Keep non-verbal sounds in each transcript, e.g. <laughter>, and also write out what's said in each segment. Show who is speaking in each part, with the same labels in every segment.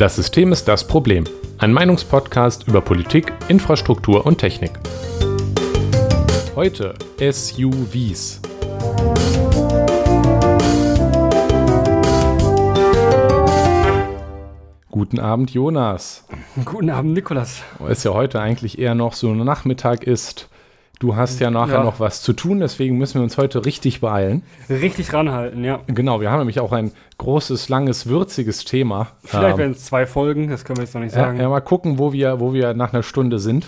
Speaker 1: Das System ist das Problem. Ein Meinungspodcast über Politik, Infrastruktur und Technik. Heute SUVs. Guten Abend, Jonas.
Speaker 2: Guten Abend, Nikolas.
Speaker 1: Es ja heute eigentlich eher noch so Nachmittag ist. Du hast ja nachher
Speaker 2: Ja.
Speaker 1: noch was zu tun, deswegen müssen wir uns heute richtig beeilen.
Speaker 2: Richtig ranhalten, ja.
Speaker 1: Genau, wir haben nämlich auch ein großes, langes, würziges Thema.
Speaker 2: Vielleicht
Speaker 1: Ähm,
Speaker 2: werden es zwei Folgen, das können wir jetzt noch nicht
Speaker 1: ja,
Speaker 2: sagen.
Speaker 1: ja, mal gucken, wo wir, wo wir nach einer Stunde sind.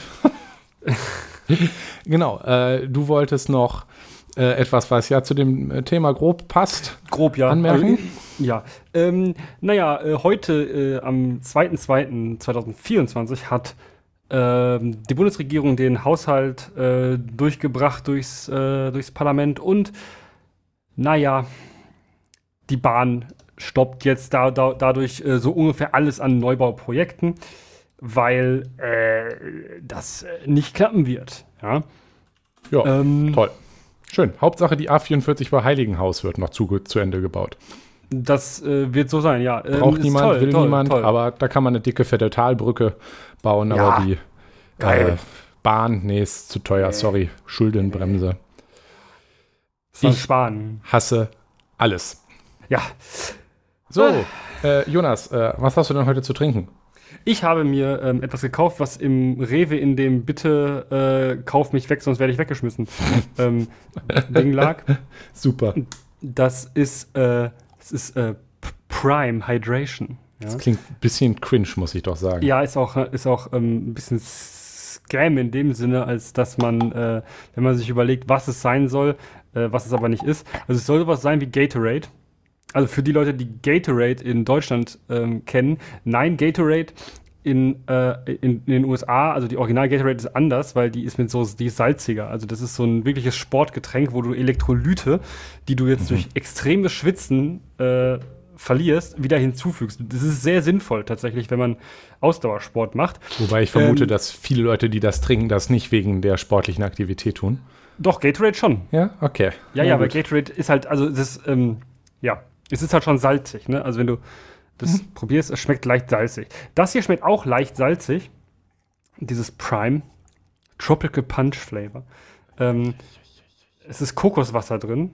Speaker 1: <laughs> genau, äh, du wolltest noch äh, etwas, was ja zu dem äh, Thema grob passt.
Speaker 2: Grob, ja.
Speaker 1: Anmerken?
Speaker 2: Also, <laughs> ja. Ähm, naja, äh, heute äh, am 2.2.2024 hat die Bundesregierung den Haushalt äh, durchgebracht durchs, äh, durchs Parlament und naja, die Bahn stoppt jetzt da, da, dadurch äh, so ungefähr alles an Neubauprojekten, weil äh, das äh, nicht klappen wird. Ja.
Speaker 1: Ja,
Speaker 2: Ähm,
Speaker 1: toll. Schön. Hauptsache, die A44 bei Heiligenhaus wird noch zu, zu Ende gebaut.
Speaker 2: Das äh, wird so sein, ja. Ähm,
Speaker 1: Braucht
Speaker 2: ist
Speaker 1: niemand,
Speaker 2: toll,
Speaker 1: will
Speaker 2: toll,
Speaker 1: niemand,
Speaker 2: toll.
Speaker 1: aber da kann man eine dicke, fette Talbrücke bauen,
Speaker 2: Ja,
Speaker 1: aber die
Speaker 2: geil.
Speaker 1: Äh, Bahn, nee, ist zu teuer, sorry. Schuldenbremse. Ich-
Speaker 2: Spahn.
Speaker 1: Hasse alles.
Speaker 2: Ja,
Speaker 1: So, äh, Jonas, äh, was hast du denn heute zu trinken?
Speaker 2: ich habe mir ähm, etwas gekauft, was im Rewe in dem Bitte äh, kauf mich weg, sonst werde ich weggeschmissen <laughs> ähm, Ding lag.
Speaker 1: Super.
Speaker 2: Das ist, äh, das ist äh, Prime Hydration. Ja?
Speaker 1: Das klingt ein bisschen cringe, muss ich doch sagen.
Speaker 2: Ja, ist auch, ist auch ähm, ein bisschen Scam in dem Sinne, als dass man, äh, wenn man sich überlegt, was es sein soll, äh, was es aber nicht ist. Also es soll sowas sein wie Gatorade. Also für die Leute, die Gatorade in Deutschland ähm, kennen, nein, Gatorade in, äh, in, in den USA, also die Original Gatorade ist anders, weil die ist mit so, die ist salziger. Also das ist so ein wirkliches Sportgetränk, wo du Elektrolyte, die du jetzt durch extremes Schwitzen äh, verlierst, wieder hinzufügst. Das ist sehr sinnvoll tatsächlich, wenn man Ausdauersport macht.
Speaker 1: Wobei ich vermute,
Speaker 2: Ähm,
Speaker 1: dass viele Leute, die das trinken, das nicht wegen der sportlichen Aktivität tun.
Speaker 2: Doch, Gatorade schon.
Speaker 1: Ja, okay.
Speaker 2: Ja, ja, weil
Speaker 1: gut.
Speaker 2: Gatorade ist halt, also es ist, ähm, ja, es ist halt schon salzig, ne? Also wenn du das
Speaker 1: Mhm.
Speaker 2: probierst, es schmeckt leicht salzig. Das hier schmeckt auch leicht salzig. Dieses Prime Tropical Punch Flavor. Ähm, es ist Kokoswasser drin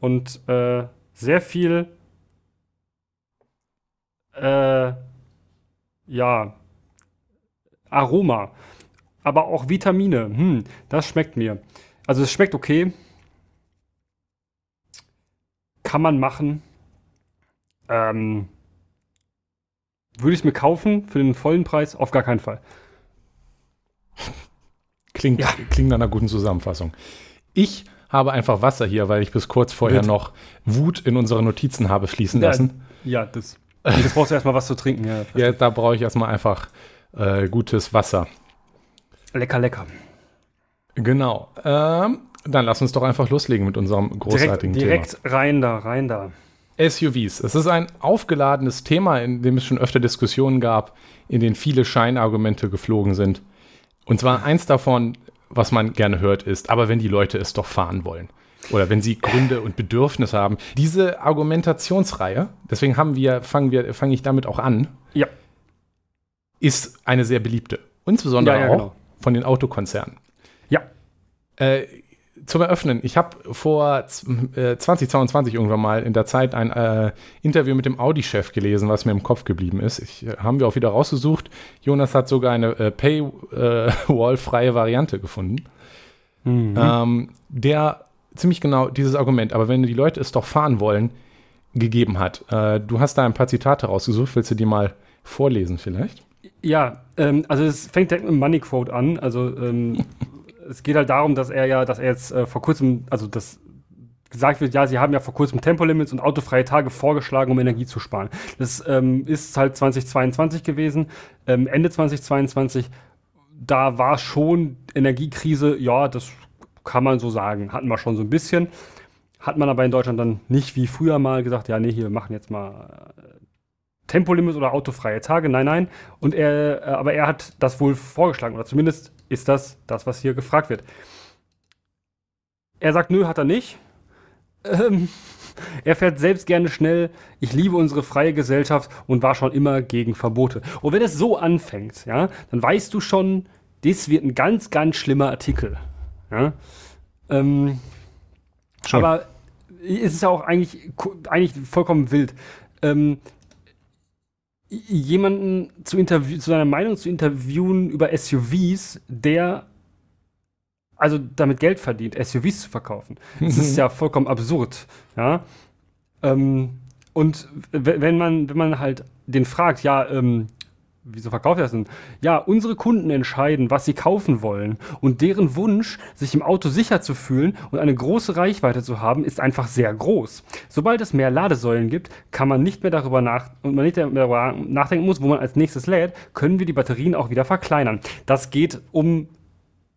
Speaker 2: und äh, sehr viel, äh, ja, Aroma, aber auch Vitamine. Hm, das schmeckt mir. Also es schmeckt okay. Kann man machen. Ähm, würde ich es mir kaufen für den vollen Preis? Auf gar keinen Fall.
Speaker 1: Klingt,
Speaker 2: Ja.
Speaker 1: klingt nach einer guten Zusammenfassung. Ich habe einfach Wasser hier, weil ich bis kurz vorher
Speaker 2: Gut.
Speaker 1: noch Wut in unsere Notizen habe fließen lassen.
Speaker 2: Ja, das. Jetzt brauchst du erstmal was zu trinken. Ja.
Speaker 1: Ja, da brauche ich erstmal einfach äh, gutes Wasser.
Speaker 2: Lecker, lecker.
Speaker 1: Genau. Ähm, dann lass uns doch einfach loslegen mit unserem
Speaker 2: Direkt,
Speaker 1: großartigen
Speaker 2: direkt rein da, rein da.
Speaker 1: Thema. SUVs. Es ist ein aufgeladenes Thema, in dem es schon öfter Diskussionen gab, in denen viele Scheinargumente geflogen sind. Und zwar eins davon, was man gerne hört, ist, aber wenn die Leute es doch fahren wollen. Oder wenn sie Gründe und Bedürfnisse haben. Diese Argumentationsreihe, deswegen haben wir, fangen wir, fange ich damit auch an,
Speaker 2: Ja,
Speaker 1: ist eine sehr beliebte. Insbesondere
Speaker 2: Ja, ja,
Speaker 1: auch
Speaker 2: genau.
Speaker 1: von den Autokonzernen.
Speaker 2: ja.
Speaker 1: Äh, zum Eröffnen, ich habe vor z- äh, 2022 irgendwann mal in der Zeit ein äh, Interview mit dem Audi-Chef gelesen, was mir im Kopf geblieben ist. Ich, äh, haben wir auch wieder rausgesucht. Jonas hat sogar eine äh, Paywall-freie Variante gefunden,
Speaker 2: Mhm.
Speaker 1: ähm, der ziemlich genau dieses Argument, aber wenn die Leute es doch fahren wollen, gegeben hat. Äh, du hast da ein paar Zitate rausgesucht. Willst du die mal vorlesen vielleicht?
Speaker 2: Ja, ähm, also es fängt direkt mit einem Money Quote an. Also ähm, <laughs> es geht halt darum, dass er ja, dass er jetzt äh, vor kurzem, also das gesagt wird, ja, sie haben ja vor kurzem Tempolimits und autofreie Tage vorgeschlagen, um Energie zu sparen. Das ähm, ist halt 2022 gewesen. Ähm, Ende 2022, da war schon Energiekrise, ja, das kann man so sagen. Hatten wir schon so ein bisschen. Hat man aber in Deutschland dann nicht wie früher mal gesagt, ja, nee, hier wir machen jetzt mal Tempolimit oder autofreie Tage. Nein, nein. Und er, äh, aber er hat das wohl vorgeschlagen, oder zumindest ist das das, was hier gefragt wird. Er sagt, nö, hat er nicht. Ähm, <laughs> Er fährt selbst gerne schnell. Ich liebe unsere freie Gesellschaft und war schon immer gegen Verbote. Und wenn es so anfängt, ja, dann weißt du schon, das wird ein ganz, ganz schlimmer Artikel. Ja? Ähm, aber es ist ja auch eigentlich, eigentlich vollkommen wild. Ähm, jemanden zu, interview zu seiner Meinung zu interviewen über SUVs, der also damit Geld verdient, SUVs zu verkaufen. Das ist ja vollkommen absurd. Ja. Ähm, und wenn man, wenn man halt den fragt, ja, ähm, wieso verkauft er das denn? Ja, unsere Kunden entscheiden, was sie kaufen wollen. Und deren Wunsch, sich im Auto sicher zu fühlen und eine große Reichweite zu haben, ist einfach sehr groß. Sobald es mehr Ladesäulen gibt, kann man nicht mehr darüber nach und man nicht mehr darüber nachdenken muss, wo man als nächstes lädt, können wir die Batterien auch wieder verkleinern. Das geht um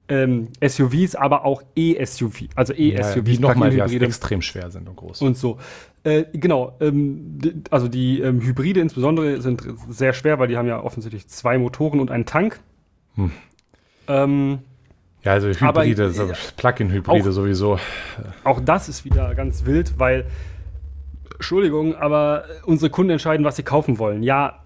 Speaker 2: ähm, SUVs, aber auch E-SUV, also E-SUVs,
Speaker 1: ja, die nochmal die extrem schwer sind und groß.
Speaker 2: Und so. Äh, genau, ähm, also die ähm, Hybride insbesondere sind sehr schwer, weil die haben ja offensichtlich zwei Motoren und einen Tank. Hm.
Speaker 1: Ähm, ja, also Hybride, aber, so Plug-in-Hybride sowieso.
Speaker 2: Auch das ist wieder ganz wild, weil, Entschuldigung, aber unsere Kunden entscheiden, was sie kaufen wollen. Ja,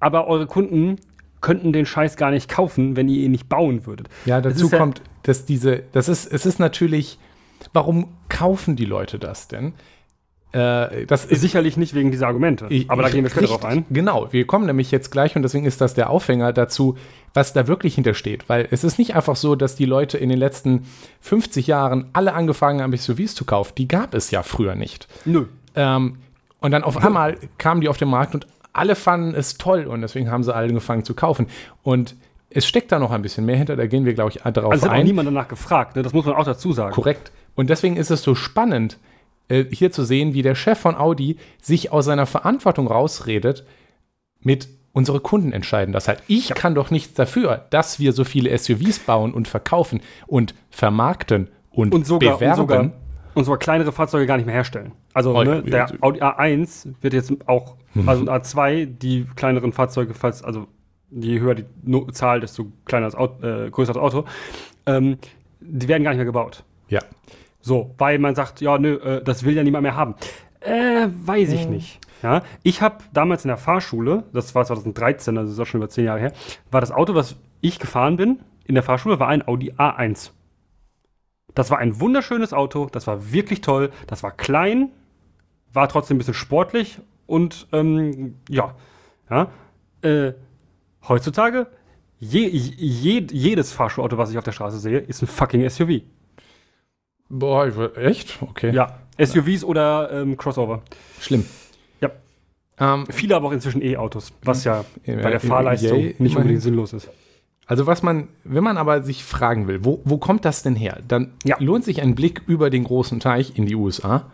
Speaker 2: aber eure Kunden könnten den Scheiß gar nicht kaufen, wenn ihr ihn nicht bauen würdet.
Speaker 1: Ja, dazu das kommt, dass diese, das ist, es ist natürlich, warum kaufen die Leute das denn?
Speaker 2: Äh, das ist sicherlich nicht wegen dieser Argumente,
Speaker 1: ich, aber da gehen wir später drauf ein. Genau, wir kommen nämlich jetzt gleich und deswegen ist das der Aufhänger dazu, was da wirklich hintersteht. Weil es ist nicht einfach so, dass die Leute in den letzten 50 Jahren alle angefangen haben, SUVs zu kaufen. Die gab es ja früher nicht.
Speaker 2: Nö.
Speaker 1: Ähm, und dann auf einmal kamen die auf den Markt und alle fanden es toll und deswegen haben sie alle angefangen zu kaufen. Und es steckt da noch ein bisschen mehr hinter, da gehen wir, glaube ich, darauf also ein. Also hat
Speaker 2: niemand danach gefragt, ne? das muss man auch dazu sagen.
Speaker 1: Korrekt. Und deswegen ist es so spannend, äh, hier zu sehen, wie der Chef von Audi sich aus seiner Verantwortung rausredet mit unsere Kunden entscheiden das halt. Ich ja. kann doch nichts dafür, dass wir so viele SUVs bauen und verkaufen und vermarkten und,
Speaker 2: und sogar, bewerben. Und sogar, und sogar kleinere Fahrzeuge gar nicht mehr herstellen. Also ne, der Audi A1 wird jetzt auch, mhm. also A2, die kleineren Fahrzeuge, falls, also je höher die no Zahl, desto kleiner das Auto, äh, größer das Auto, ähm, die werden gar nicht mehr gebaut.
Speaker 1: Ja.
Speaker 2: So, weil man sagt, ja, nö, äh, das will ja niemand mehr haben. Äh, weiß ich mhm. nicht. Ja, ich habe damals in der Fahrschule, das war 2013, also das ist auch schon über zehn Jahre her, war das Auto, was ich gefahren bin in der Fahrschule, war ein Audi A1. Das war ein wunderschönes Auto, das war wirklich toll, das war klein, war trotzdem ein bisschen sportlich und ähm, ja, ja. Äh, heutzutage, je, je, jedes Fahrschulauto, was ich auf der Straße sehe, ist ein fucking SUV.
Speaker 1: Boah, echt? Okay.
Speaker 2: Ja, SUVs ja. oder ähm, Crossover.
Speaker 1: Schlimm.
Speaker 2: Ja. Ähm, Viele aber auch inzwischen E-Autos, was ja, ja bei der Fahrleistung yeah, nicht unbedingt sinnlos ist.
Speaker 1: Also was man, wenn man aber sich fragen will, wo, wo kommt das denn her? Dann ja. lohnt sich ein Blick über den großen Teich in die USA.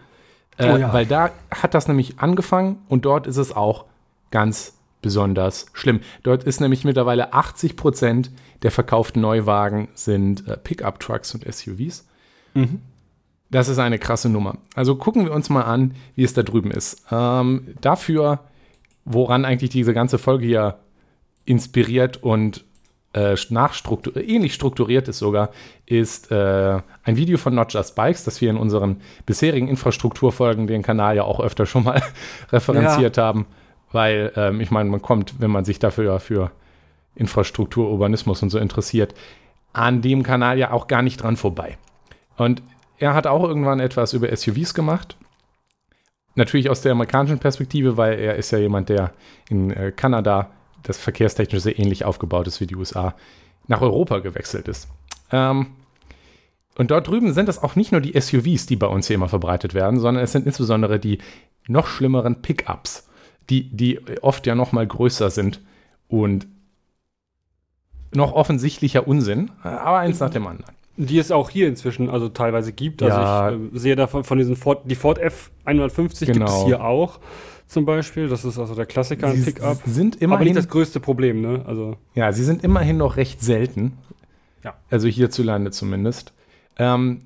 Speaker 1: Äh, oh ja. Weil da hat das nämlich angefangen und dort ist es auch ganz besonders schlimm. Dort ist nämlich mittlerweile 80 Prozent der verkauften Neuwagen sind äh, Pickup-Trucks und SUVs. Mhm. Das ist eine krasse Nummer. Also gucken wir uns mal an, wie es da drüben ist. Ähm, dafür, woran eigentlich diese ganze Folge hier inspiriert und äh, nachstruktur ähnlich strukturiert ist sogar, ist äh, ein Video von Not Just Bikes, das wir in unseren bisherigen Infrastrukturfolgen den Kanal ja auch öfter schon mal <laughs> referenziert ja. haben, weil ähm, ich meine, man kommt, wenn man sich dafür für Infrastruktur, Urbanismus und so interessiert, an dem Kanal ja auch gar nicht dran vorbei. Und er hat auch irgendwann etwas über SUVs gemacht. Natürlich aus der amerikanischen Perspektive, weil er ist ja jemand, der in äh, Kanada das verkehrstechnisch sehr ähnlich aufgebaut ist wie die USA, nach Europa gewechselt ist. Ähm, und dort drüben sind es auch nicht nur die SUVs, die bei uns hier immer verbreitet werden, sondern es sind insbesondere die noch schlimmeren Pickups, die, die oft ja noch mal größer sind und noch offensichtlicher Unsinn, aber eins nach dem anderen.
Speaker 2: Die es auch hier inzwischen also teilweise gibt.
Speaker 1: Ja.
Speaker 2: Also ich äh, sehe davon von diesen Ford, die Ford F150 genau. gibt es hier auch zum Beispiel. Das ist also der Klassiker
Speaker 1: ein
Speaker 2: Pickup.
Speaker 1: Sind immerhin, Aber
Speaker 2: nicht das größte Problem, ne?
Speaker 1: Also. Ja, sie sind immerhin noch recht selten.
Speaker 2: Ja.
Speaker 1: Also hierzulande zumindest. Ähm,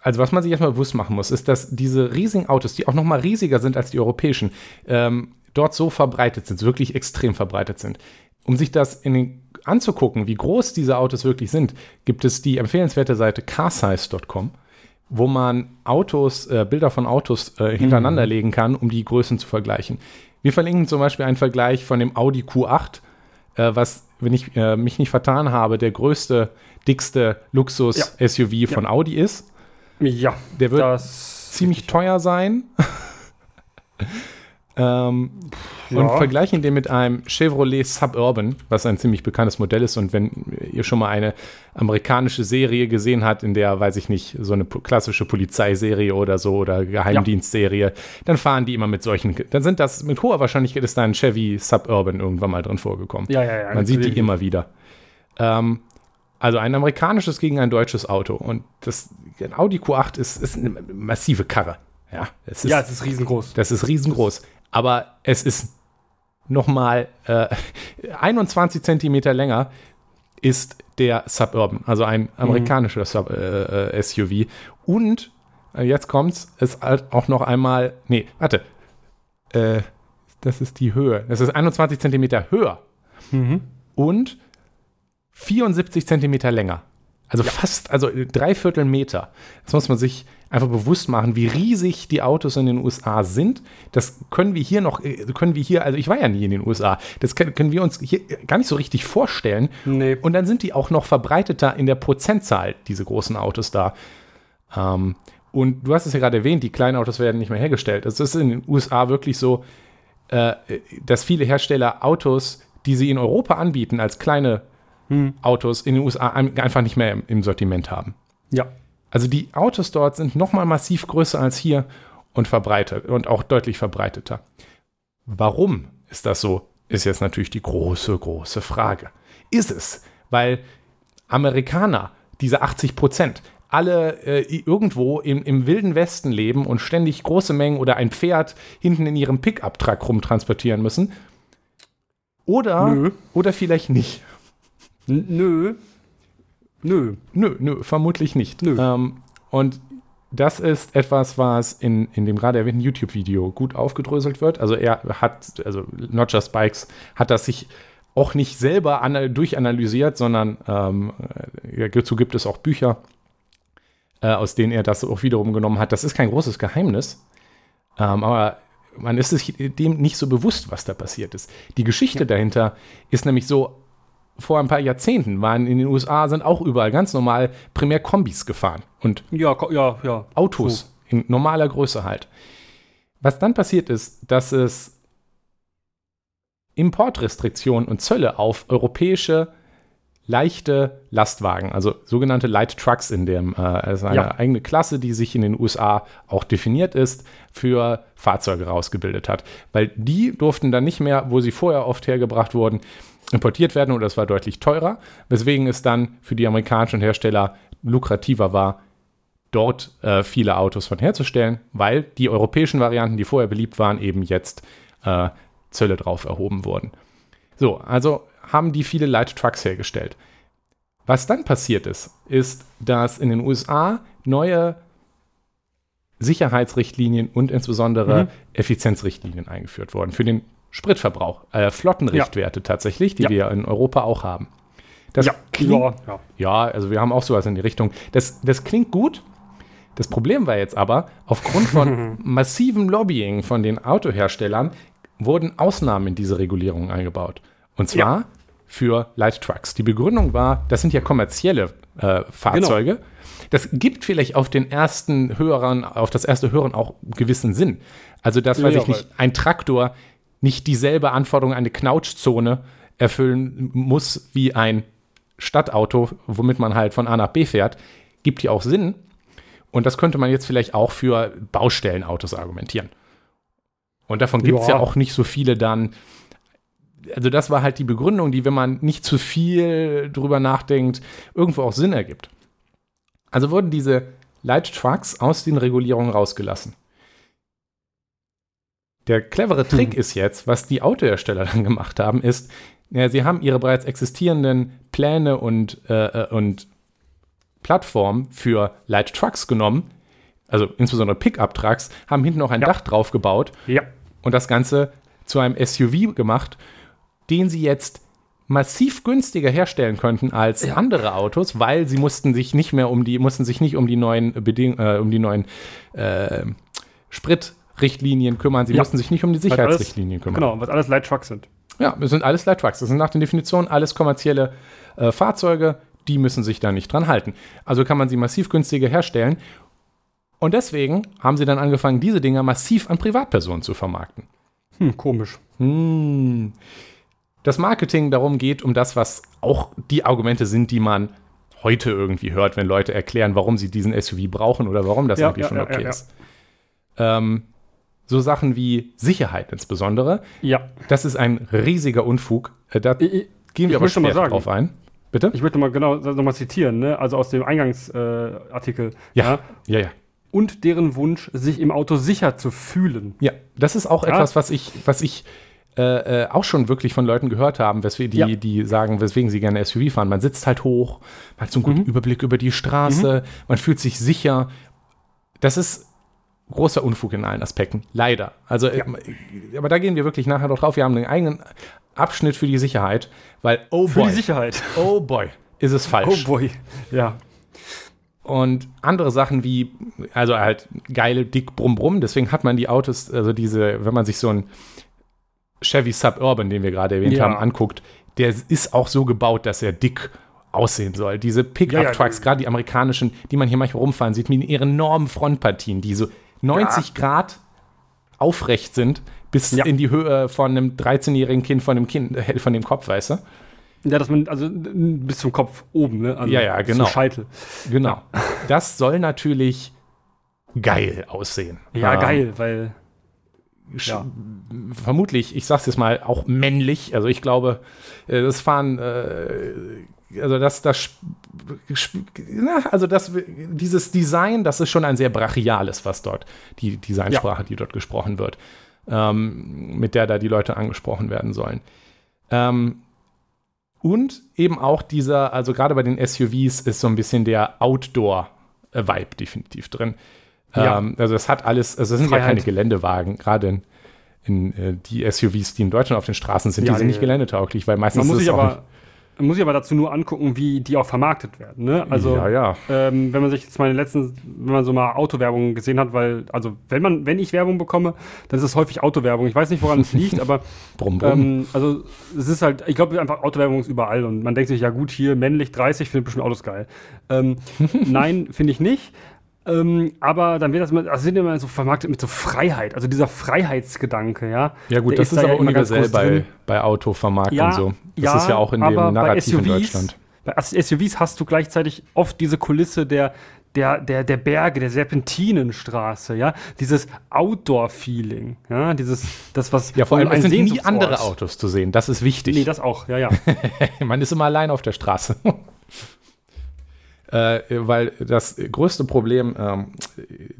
Speaker 1: also was man sich erstmal bewusst machen muss, ist, dass diese riesigen Autos, die auch noch mal riesiger sind als die europäischen, ähm, dort so verbreitet sind, wirklich extrem verbreitet sind. Um sich das den, anzugucken, wie groß diese Autos wirklich sind, gibt es die empfehlenswerte Seite carsize.com wo man Autos, äh, Bilder von Autos äh, hintereinander
Speaker 2: Mhm.
Speaker 1: legen kann, um die Größen zu vergleichen. Wir verlinken zum Beispiel einen Vergleich von dem Audi Q8, äh, was, wenn ich äh, mich nicht vertan habe, der größte, dickste Luxus-SUV von Audi ist.
Speaker 2: Ja,
Speaker 1: Der wird ziemlich teuer sein. <laughs> ähm,
Speaker 2: Ja.
Speaker 1: Und vergleichen den mit einem Chevrolet Suburban, was ein ziemlich bekanntes Modell ist. Und wenn ihr schon mal eine amerikanische Serie gesehen habt, in der, weiß ich nicht, so eine klassische Polizeiserie oder so oder Geheimdienstserie, dann fahren die immer mit solchen. Dann sind das mit hoher Wahrscheinlichkeit ist da ein Chevy Suburban irgendwann mal drin vorgekommen.
Speaker 2: Ja, ja, ja.
Speaker 1: Man sieht die
Speaker 2: natürlich.
Speaker 1: immer wieder. Ähm, also ein amerikanisches gegen ein deutsches Auto. Und das ein Audi Q8 ist, ist eine massive Karre. Ja, es ist,
Speaker 2: Ja, es ist riesengroß.
Speaker 1: das ist riesengroß. Aber es ist nochmal äh, <laughs> 21 Zentimeter länger ist der Suburban, also ein amerikanischer Sub, äh, äh, SUV. Und äh, jetzt kommt's, ist halt auch noch einmal, nee, warte, äh, das ist die Höhe. Das ist 21 Zentimeter höher
Speaker 2: Mhm.
Speaker 1: und 74 Zentimeter länger. Also fast, also drei Viertel Meter. Das muss man sich einfach bewusst machen, wie riesig die Autos in den USA sind. Das können wir hier noch, äh, können wir hier, also ich war ja nie in den USA, das können, können wir uns hier gar nicht so richtig vorstellen.
Speaker 2: Nee.
Speaker 1: Und dann sind die auch noch verbreiteter in der Prozentzahl, diese großen Autos da. Ähm, und du hast es ja gerade erwähnt, die kleinen Autos werden nicht mehr hergestellt. Also es ist in den USA wirklich so, äh, dass viele Hersteller Autos, die sie in Europa anbieten, als kleine Autos in den USA ein- einfach nicht mehr im, im Sortiment haben.
Speaker 2: Ja.
Speaker 1: Also die Autos dort sind noch mal massiv größer als hier und verbreitet und auch deutlich verbreiteter. Warum ist das so? Ist jetzt natürlich die große, große Frage. Ist es, weil Amerikaner, diese 80 Prozent, alle äh, irgendwo im, im wilden Westen leben und ständig große Mengen oder ein Pferd hinten in ihrem Pickup-Truck rumtransportieren müssen? Oder,
Speaker 2: Nö.
Speaker 1: oder vielleicht nicht.
Speaker 2: Nö. Nö.
Speaker 1: Nö, nö, vermutlich nicht.
Speaker 2: Nö.
Speaker 1: Ähm, und das ist etwas, was in, in dem gerade erwähnten YouTube-Video gut aufgedröselt wird. Also er hat, also Not Just Bikes hat das sich auch nicht selber ana- durchanalysiert, sondern ähm, äh, dazu gibt es auch Bücher, äh, aus denen er das auch wiederum genommen hat. Das ist kein großes Geheimnis, ähm, aber man ist sich dem nicht so bewusst, was da passiert ist. Die Geschichte dahinter ist nämlich so, vor ein paar Jahrzehnten waren in den USA sind auch überall ganz normal primär Kombis gefahren und
Speaker 2: Ja, ja, ja.
Speaker 1: Autos in normaler Größe halt. Was dann passiert ist, dass es Importrestriktionen und Zölle auf europäische leichte Lastwagen, also sogenannte Light Trucks in dem, äh, also eine
Speaker 2: Ja.
Speaker 1: eigene Klasse, die sich in den USA auch definiert ist, für Fahrzeuge rausgebildet hat. Weil die durften dann nicht mehr, wo sie vorher oft hergebracht wurden, importiert werden oder es war deutlich teurer, weswegen es dann für die amerikanischen Hersteller lukrativer war, dort äh, viele Autos von herzustellen, weil die europäischen Varianten, die vorher beliebt waren, eben jetzt äh, Zölle drauf erhoben wurden. So, also haben die viele Light Trucks hergestellt. Was dann passiert ist, ist, dass in den USA neue Sicherheitsrichtlinien und insbesondere
Speaker 2: Mhm.
Speaker 1: Effizienzrichtlinien eingeführt wurden für den Spritverbrauch, äh, Flottenrichtwerte tatsächlich, die
Speaker 2: Ja.
Speaker 1: wir in Europa auch haben. Das
Speaker 2: ja.
Speaker 1: klingt
Speaker 2: ja, ja.
Speaker 1: ja, also wir haben auch sowas in die Richtung. Das, das klingt gut. Das Problem war jetzt aber, aufgrund von <laughs> massivem Lobbying von den Autoherstellern wurden Ausnahmen in diese Regulierung eingebaut. Und zwar für Light Trucks. Die Begründung war, das sind ja kommerzielle äh, Fahrzeuge. Das gibt vielleicht auf den ersten Hörern, auf das erste Hören auch gewissen Sinn. Also, dass, weiß
Speaker 2: Ja,
Speaker 1: ich nicht, ein Traktor nicht dieselbe Anforderung an eine Knautschzone erfüllen muss wie ein Stadtauto, womit man halt von A nach B fährt, gibt ja auch Sinn. Und das könnte man jetzt vielleicht auch für Baustellenautos argumentieren. Und davon gibt es ja.
Speaker 2: Ja.
Speaker 1: auch nicht so viele dann. Also das war halt die Begründung, die, wenn man nicht zu viel drüber nachdenkt, irgendwo auch Sinn ergibt. Also wurden diese Light Trucks aus den Regulierungen rausgelassen. Der clevere Trick ist jetzt, was die Autohersteller dann gemacht haben, ist, ja, sie haben ihre bereits existierenden Pläne und, äh, äh, und Plattformen für Light Trucks genommen, also insbesondere Pickup-Trucks, haben hinten noch ein
Speaker 2: Ja.
Speaker 1: Dach drauf gebaut
Speaker 2: Ja.
Speaker 1: und das Ganze zu einem SUV gemacht, den sie jetzt massiv günstiger herstellen könnten als ja. andere Autos, weil sie mussten sich nicht mehr um die mussten sich nicht um die neuen Beding äh, um die neuen äh, Spritrichtlinien kümmern, sie ja. mussten sich nicht um die Sicherheitsrichtlinien kümmern.
Speaker 2: Genau, was alles Light Trucks sind.
Speaker 1: Ja, das sind alles Light Trucks. Das sind nach den Definitionen alles kommerzielle äh, Fahrzeuge, die müssen sich da nicht dran halten. Also kann man sie massiv günstiger herstellen. Und deswegen haben sie dann angefangen, diese Dinger massiv an Privatpersonen zu vermarkten.
Speaker 2: Hm, komisch.
Speaker 1: Hm. Das Marketing darum geht um das, was auch die Argumente sind, die man heute irgendwie hört, wenn Leute erklären, warum sie diesen SUV brauchen oder warum das ja, eigentlich ja, schon okay ja, ist. Ähm, so Sachen wie Sicherheit insbesondere.
Speaker 2: Ja.
Speaker 1: Das ist ein riesiger Unfug. Äh, da ich, gehen wir aber später drauf ein.
Speaker 2: Bitte? Ich möchte mal genau nochmal zitieren, ne? also aus dem Eingangsartikel. Äh,
Speaker 1: ja, ja, ja.
Speaker 2: Und deren Wunsch, sich im Auto sicher zu fühlen.
Speaker 1: Ja, das ist auch etwas, was ich, was ich äh, äh, auch schon wirklich von Leuten gehört haben, weswegen die, ja. die sagen, weswegen sie gerne SUV fahren. Man sitzt halt hoch, man hat so einen guten mhm. Überblick über die Straße, mhm. man fühlt sich sicher. Das ist großer Unfug in allen Aspekten. Leider. Also, ja. äh, aber da gehen wir wirklich nachher noch drauf. Wir haben einen eigenen Abschnitt für die Sicherheit, weil,
Speaker 2: oh boy. Für die Sicherheit.
Speaker 1: Oh boy, ist es falsch.
Speaker 2: Oh boy, ja.
Speaker 1: Und andere Sachen wie, also halt geile, dick, brumm, brumm. Deswegen hat man die Autos, also diese, wenn man sich so ein Chevy Suburban, den wir gerade erwähnt ja. haben, anguckt, der ist auch so gebaut, dass er dick aussehen soll. Diese Pickup-Trucks, ja, ja. gerade die amerikanischen, die man hier manchmal rumfahren sieht, mit ihren enormen Frontpartien, die so 90 Grad aufrecht sind, bis in die Höhe von einem 13-jährigen Kind von dem Kind, äh, von dem Kopf, weißt du?
Speaker 2: Ja, dass man, also bis zum Kopf oben, ne? Also
Speaker 1: ja, ja, genau. Zum
Speaker 2: Scheitel.
Speaker 1: Genau. Das soll natürlich geil aussehen.
Speaker 2: Ja, ähm, geil, weil.
Speaker 1: Ja. Vermutlich, ich sag's jetzt mal, auch männlich. Also ich glaube, äh, das Fahren, äh, also das, das, also das, dieses Design, das ist schon ein sehr brachiales, was dort, die Designsprache, ja. die dort gesprochen wird, ähm, mit der da die Leute angesprochen werden sollen. Ähm, und eben auch dieser, also gerade bei den SUVs ist so ein bisschen der Outdoor-Vibe definitiv drin. Ja. Ähm, also es hat alles, also es sind Freiheit. ja keine Geländewagen, gerade in, in äh, die SUVs, die in Deutschland auf den Straßen sind, ja, die sind nicht geländetauglich, weil meistens
Speaker 2: man muss ist sich aber muss ich aber dazu nur angucken, wie die auch vermarktet werden. Ne? Also,
Speaker 1: ja, ja.
Speaker 2: Ähm, wenn man sich jetzt mal in den letzten, wenn man so mal Autowerbung gesehen hat, weil, also, wenn man, wenn ich Werbung bekomme, dann ist es häufig Autowerbung. Ich weiß nicht, woran es <laughs> liegt, aber,
Speaker 1: brumm, brumm. Ähm,
Speaker 2: also, es ist halt, ich glaube, einfach Autowerbung ist überall und man denkt sich, ja gut, hier männlich 30, finde bestimmt Autos geil. Ähm, <laughs> nein, finde ich nicht. Ähm, aber dann wird das immer, also sind immer so vermarktet mit so Freiheit, also dieser Freiheitsgedanke, ja.
Speaker 1: Ja, gut, das ist aber ja universell bei, bei Autovermarktung
Speaker 2: ja,
Speaker 1: so.
Speaker 2: Das ja, ist ja auch in dem Narrativ SUVs, in Deutschland. Bei SUVs hast du gleichzeitig oft diese Kulisse der, der, der, der Berge, der Serpentinenstraße, ja, dieses Outdoor-Feeling, ja, dieses, das, was.
Speaker 1: Ja, vor allem, es sind nie andere Autos zu sehen, das ist wichtig.
Speaker 2: Nee, das auch, ja, ja. <laughs>
Speaker 1: Man ist immer allein auf der Straße. <laughs> äh, weil das größte Problem, ähm,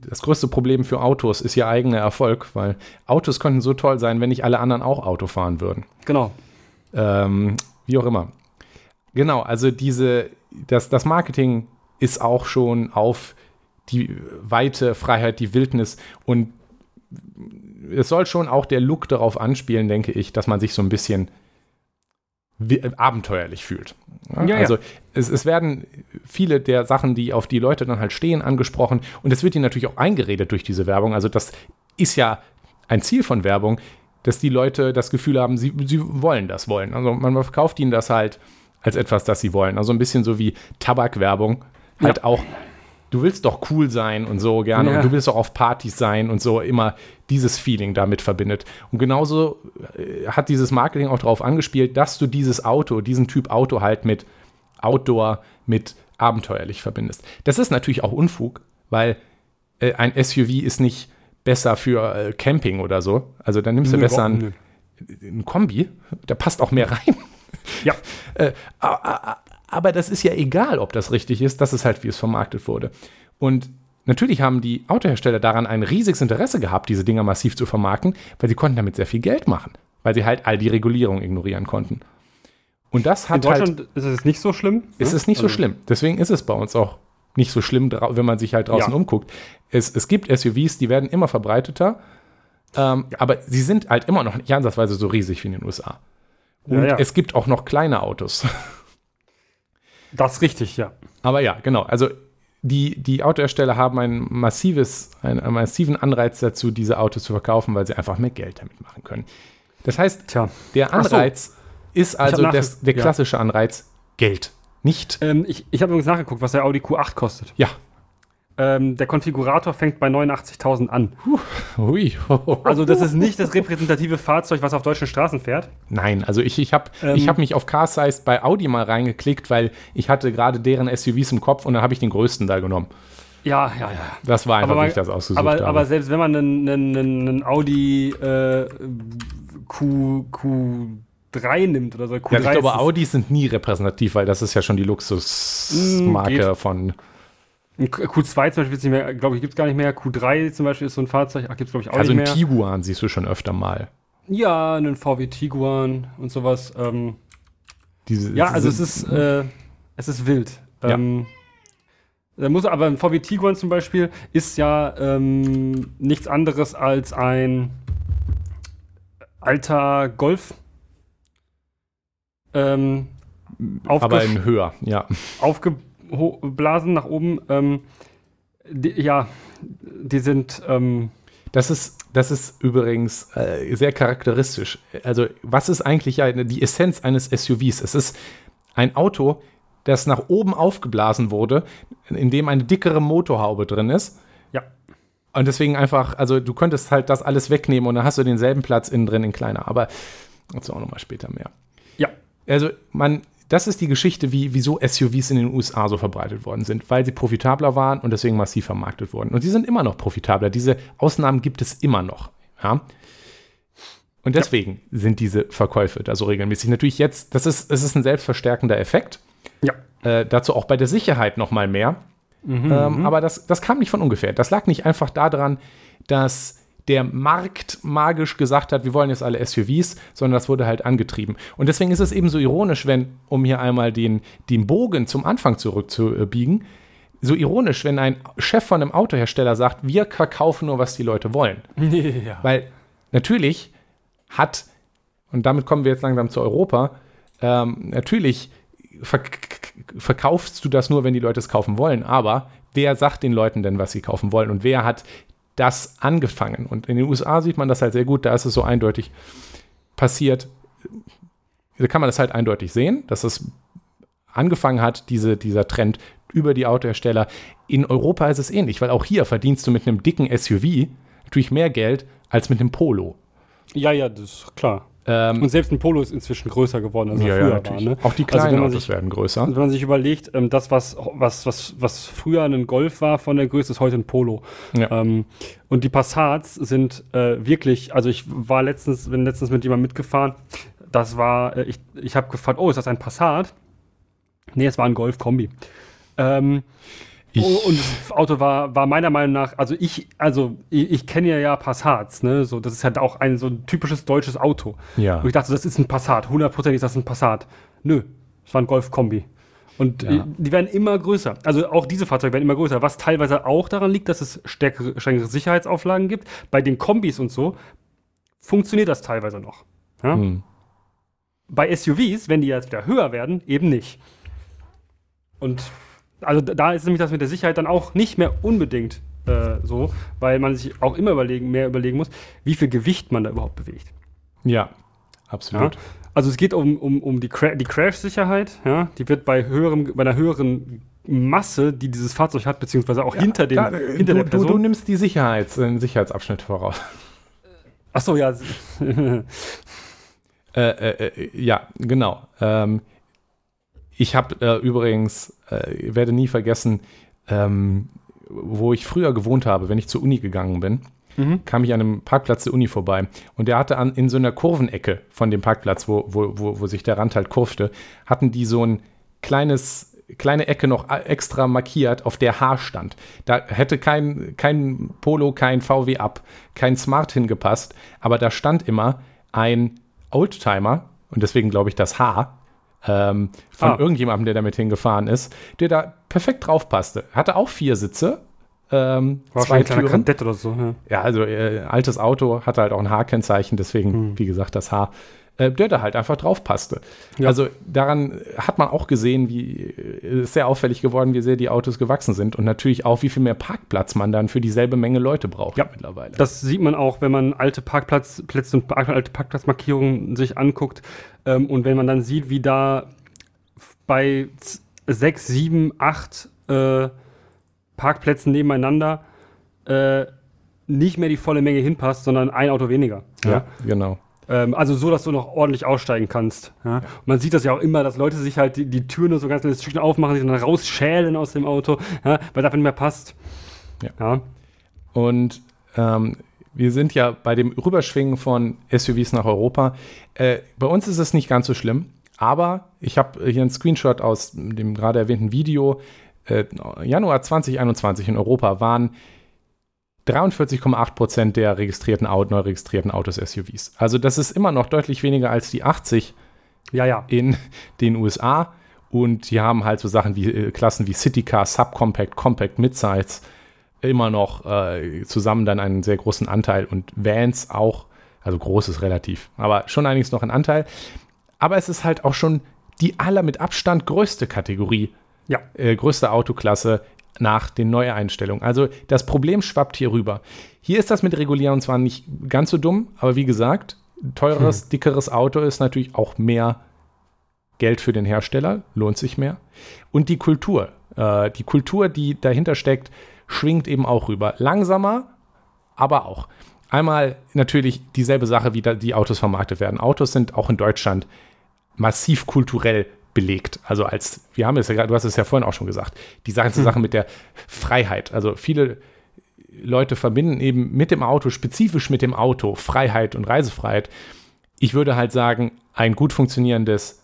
Speaker 1: das größte Problem für Autos ist ihr eigener Erfolg, weil Autos könnten so toll sein, wenn nicht alle anderen auch Auto fahren würden.
Speaker 2: Genau.
Speaker 1: Ähm, wie auch immer. Genau, also diese, das, das Marketing ist auch schon auf die weite Freiheit, die Wildnis und es soll schon auch der Look darauf anspielen, denke ich, dass man sich so ein bisschen abenteuerlich fühlt. Ja, ja, also ja. Es, es, werden viele der Sachen, die auf die Leute dann halt stehen, angesprochen und es wird ihnen natürlich auch eingeredet durch diese Werbung. Also das ist ja ein Ziel von Werbung, dass die Leute das Gefühl haben, sie, sie wollen das wollen. Also man verkauft ihnen das halt als etwas, das sie wollen. Also ein bisschen so wie Tabakwerbung. Halt auch du willst doch cool sein und so gerne ja. und du willst doch auf Partys sein und so immer dieses Feeling damit verbindet. Und genauso äh, hat dieses Marketing auch darauf angespielt, dass du dieses Auto, diesen Typ Auto halt mit Outdoor, mit abenteuerlich verbindest. Das ist natürlich auch Unfug, weil äh, ein SUV ist nicht besser für äh, Camping oder so. Also dann nimmst du nö, besser ein, ein Kombi, da passt auch mehr rein.
Speaker 2: Ja. <laughs>
Speaker 1: äh, aber das ist ja egal, ob das richtig ist. Das ist halt, wie es vermarktet wurde. Und natürlich haben die Autohersteller daran ein riesiges Interesse gehabt, diese Dinger massiv zu vermarkten, weil sie konnten damit sehr viel Geld machen, weil sie halt all die Regulierung ignorieren konnten. Und das hat
Speaker 2: In Deutschland halt, ist es nicht so schlimm.
Speaker 1: Ist es nicht also. so schlimm. Deswegen ist es bei uns auch nicht so schlimm, wenn man sich halt draußen ja. umguckt. Es, es gibt SUVs, die werden immer verbreiteter, ähm, ja. aber sie sind halt immer noch nicht ansatzweise so riesig wie in den USA. Und
Speaker 2: Ja, ja.
Speaker 1: es gibt auch noch kleine Autos. <laughs>
Speaker 2: Das ist richtig, ja.
Speaker 1: Aber ja, genau. Also die, die Autohersteller haben ein massives, einen, einen massiven Anreiz dazu, diese Autos zu verkaufen, weil sie einfach mehr Geld damit machen können. Das heißt,
Speaker 2: Tja.
Speaker 1: der
Speaker 2: Ach so.
Speaker 1: Anreiz ist also das, der
Speaker 2: ja.
Speaker 1: klassische Anreiz Geld. Nicht,
Speaker 2: Ähm, ich ich habe übrigens nachgeguckt, was der Audi Q8 kostet.
Speaker 1: ja,
Speaker 2: Ähm, der Konfigurator fängt bei 89.000 an.
Speaker 1: hui. <laughs>
Speaker 2: Also das ist nicht das repräsentative Fahrzeug, was auf deutschen Straßen fährt.
Speaker 1: Nein, also ich, ich habe
Speaker 2: Ähm.
Speaker 1: ich hab mich auf Car Size bei Audi mal reingeklickt, weil ich hatte gerade deren SUVs im Kopf und dann habe ich den größten da genommen.
Speaker 2: Ja, ja, ja.
Speaker 1: Das war einfach,
Speaker 2: Aber
Speaker 1: wie ich das ausgesucht
Speaker 2: Aber,
Speaker 1: habe.
Speaker 2: aber selbst wenn man einen, einen, einen Audi äh, Q, Q3 nimmt oder so, Q3
Speaker 1: ja, ich glaube, Audis sind nie repräsentativ, weil das ist ja schon die
Speaker 2: Mm,
Speaker 1: Luxusmarke von.
Speaker 2: Ein Q- Q2 zum Beispiel ist nicht mehr, glaube ich, gibt es gar nicht mehr. Q3 zum Beispiel ist so ein Fahrzeug, ach, gibt es glaube ich auch
Speaker 1: Also
Speaker 2: nicht
Speaker 1: ein
Speaker 2: mehr.
Speaker 1: Tiguan siehst du schon öfter mal.
Speaker 2: Ja, einen VW Tiguan und sowas. Ähm,
Speaker 1: Diese,
Speaker 2: ja, also es ist, äh, es ist wild.
Speaker 1: Ja.
Speaker 2: Ähm, da muss aber ein VW Tiguan zum Beispiel ist ja ähm, nichts anderes als ein alter Golf. Ähm,
Speaker 1: aber in höher, ja.
Speaker 2: Aufgeblasen nach oben. Ähm, die, ja, die sind. Ähm,
Speaker 1: Das ist, das ist übrigens äh, sehr charakteristisch. Also, was ist eigentlich eine, die Essenz eines SUVs? Es ist ein Auto, das nach oben aufgeblasen wurde, in dem eine dickere Motorhaube drin ist.
Speaker 2: ja,
Speaker 1: Und deswegen einfach, also du könntest halt das alles wegnehmen und dann hast du denselben Platz innen drin in kleiner. Aber dazu auch nochmal später mehr.
Speaker 2: ja,
Speaker 1: Also, man, das ist die Geschichte, wie, wieso SUVs in den USA so verbreitet worden sind, weil sie profitabler waren und deswegen massiv vermarktet wurden. Und sie sind immer noch profitabler. Diese Ausnahmen gibt es immer noch. Ja? Und deswegen sind diese Verkäufe da so regelmäßig. Natürlich jetzt, das ist, es ist ein selbstverstärkender Effekt.
Speaker 2: ja.
Speaker 1: Äh, dazu auch bei der Sicherheit noch mal mehr. ähm, aber das, das kam nicht von ungefähr. Das lag nicht einfach daran, dass der Markt magisch gesagt hat, wir wollen jetzt alle SUVs, sondern das wurde halt angetrieben. Und deswegen ist es eben so ironisch, wenn, um hier einmal den, den Bogen zum Anfang zurückzubiegen, so ironisch, wenn ein Chef von einem Autohersteller sagt, wir verkaufen nur, was die Leute wollen. <laughs>
Speaker 2: ja.
Speaker 1: Weil natürlich hat, und damit kommen wir jetzt langsam zu Europa, ähm, natürlich verk verkaufst du das nur, wenn die Leute es kaufen wollen. Aber wer sagt den Leuten denn, was sie kaufen wollen? Und wer hat das angefangen? Und in den USA sieht man das halt sehr gut, da ist es so eindeutig passiert. Da kann man das halt eindeutig sehen, dass es angefangen hat, diese, dieser Trend über die Autohersteller. In Europa ist es ähnlich, weil auch hier verdienst du mit einem dicken SUV natürlich mehr Geld als mit einem Polo.
Speaker 2: ja, ja, das ist klar.
Speaker 1: Ähm,
Speaker 2: Und selbst ein Polo ist inzwischen größer geworden, als er früher war. Ne?
Speaker 1: Auch die
Speaker 2: Also
Speaker 1: kleinen
Speaker 2: man
Speaker 1: Autos
Speaker 2: sich-
Speaker 1: werden größer.
Speaker 2: Also wenn man sich überlegt, ähm, das, was, was, was, was früher ein Golf war von der Größe, ist heute ein Polo.
Speaker 1: Ja.
Speaker 2: Ähm, und die Passats sind äh, wirklich, also ich war letztens, bin letztens mit jemandem mitgefahren, das war, äh, ich, ich habe gefragt, oh, ist das ein Passat? Nee, es war ein Golf-Kombi. Ähm,
Speaker 1: Ich-
Speaker 2: oh, und das Auto war, war meiner Meinung nach, also ich, also ich, ich kenne ja, ja Passats, ne? So, das ist halt auch ein so ein typisches deutsches Auto.
Speaker 1: Ja.
Speaker 2: Und ich dachte, das ist ein Passat, hundertprozentig ist das ein Passat. Nö, es war ein Golf-Kombi. Und
Speaker 1: Ja.
Speaker 2: die werden immer größer. Also auch diese Fahrzeuge werden immer größer, was teilweise auch daran liegt, dass es stärkere, strengere Sicherheitsauflagen gibt. Bei den Kombis und so funktioniert das teilweise noch. Ja?
Speaker 1: Hm.
Speaker 2: Bei SUVs, wenn die jetzt wieder höher werden, eben nicht. Und also da- ist nämlich das mit der Sicherheit dann auch nicht mehr unbedingt äh, so, weil man sich auch immer überlegen, mehr überlegen muss, wie viel Gewicht man da überhaupt bewegt.
Speaker 1: Ja,
Speaker 2: Ja?
Speaker 1: absolut.
Speaker 2: Also es geht um, um, um die, Cra die Crash-Sicherheit, ja? die wird bei, höherem, bei einer höheren Masse, die dieses Fahrzeug hat, beziehungsweise auch hinter, dem,
Speaker 1: Da, äh,
Speaker 2: hinter
Speaker 1: du,
Speaker 2: der
Speaker 1: du,
Speaker 2: Person.
Speaker 1: du nimmst die Sicherheits, den Sicherheitsabschnitt voraus.
Speaker 2: Achso, ja.
Speaker 1: Äh, äh, äh, ja, genau. Ähm, ich habe äh, übrigens, äh, werde nie vergessen, ähm, wo ich früher gewohnt habe, wenn ich zur Uni gegangen bin,
Speaker 2: Mhm.
Speaker 1: kam ich an einem Parkplatz der Uni vorbei. Und der hatte an, in so einer Kurvenecke von dem Parkplatz, wo, wo, wo, wo sich der Rand halt kurfte, hatten die so ein kleines, kleine Ecke noch a- extra markiert, auf der H stand. Da hätte kein, kein Polo, kein VW Up, kein Smart hingepasst, aber da stand immer ein Oldtimer, und deswegen glaube ich das H, ähm, von
Speaker 2: Ah.
Speaker 1: irgendjemandem, der damit hingefahren ist, der da perfekt drauf passte. Hatte auch vier Sitze, ähm, zwei Türen.
Speaker 2: Oder so. Ja.
Speaker 1: Ja, also äh, altes Auto hatte halt auch ein H-Kennzeichen, deswegen,
Speaker 2: Hm.
Speaker 1: wie gesagt, das H. äh, der da halt einfach drauf passte. Ja. Also daran hat man auch gesehen, wie äh, ist sehr auffällig geworden, wie sehr die Autos gewachsen sind und natürlich auch, wie viel mehr Parkplatz man dann für dieselbe Menge Leute braucht
Speaker 2: ja. mittlerweile. Das sieht man auch, wenn man alte Parkplatzplätze und alte Parkplatzmarkierungen sich anguckt ähm, und wenn man dann sieht, wie da bei sechs, sieben, acht äh, Parkplätzen nebeneinander äh, nicht mehr die volle Menge hinpasst, sondern ein Auto weniger.
Speaker 1: Ja, ja. genau.
Speaker 2: Ähm, also so, dass du noch ordentlich aussteigen kannst. Ja? Man sieht das ja auch immer, dass Leute sich halt die, die Tür nur so ganz kleines Stückchen aufmachen, sich dann rausschälen aus dem Auto, ja? weil es einfach nicht mehr passt.
Speaker 1: Ja. ja. Und ähm, wir sind ja bei dem Rüberschwingen von SUVs nach Europa. Äh, bei uns ist es nicht ganz so schlimm, aber ich habe hier einen Screenshot aus dem gerade erwähnten Video. Äh, Januar 2021 in Europa waren 43,8 Prozent der registrierten Auto, neu registrierten Autos SUVs. Also das ist immer noch deutlich weniger als die 80
Speaker 2: ja, ja.
Speaker 1: in den USA. Und die haben halt so Sachen wie äh, Klassen wie Citycar, Subcompact, Compact, Midsize immer noch äh, zusammen dann einen sehr großen Anteil und Vans auch, also großes relativ, aber schon einiges noch ein Anteil. Aber es ist halt auch schon die aller mit Abstand größte Kategorie,
Speaker 2: ja.
Speaker 1: äh, größte Autoklasse nach den Neueinstellungen. Also das Problem schwappt hier rüber. Hier ist das mit Regulieren zwar nicht ganz so dumm, aber wie gesagt, teureres, hm. dickeres Auto ist natürlich auch mehr Geld für den Hersteller, lohnt sich mehr. Und die Kultur, äh, die Kultur, die dahinter steckt, schwingt eben auch rüber. Langsamer, aber auch. Einmal natürlich dieselbe Sache, wie da die Autos vermarktet werden. Autos sind auch in Deutschland massiv kulturell belegt. Also als, wir haben es ja gerade, du hast es ja vorhin auch schon gesagt, die ganze hm. Sache mit der Freiheit. Also viele Leute verbinden eben mit dem Auto, spezifisch mit dem Auto, Freiheit und Reisefreiheit. Ich würde halt sagen, ein gut funktionierendes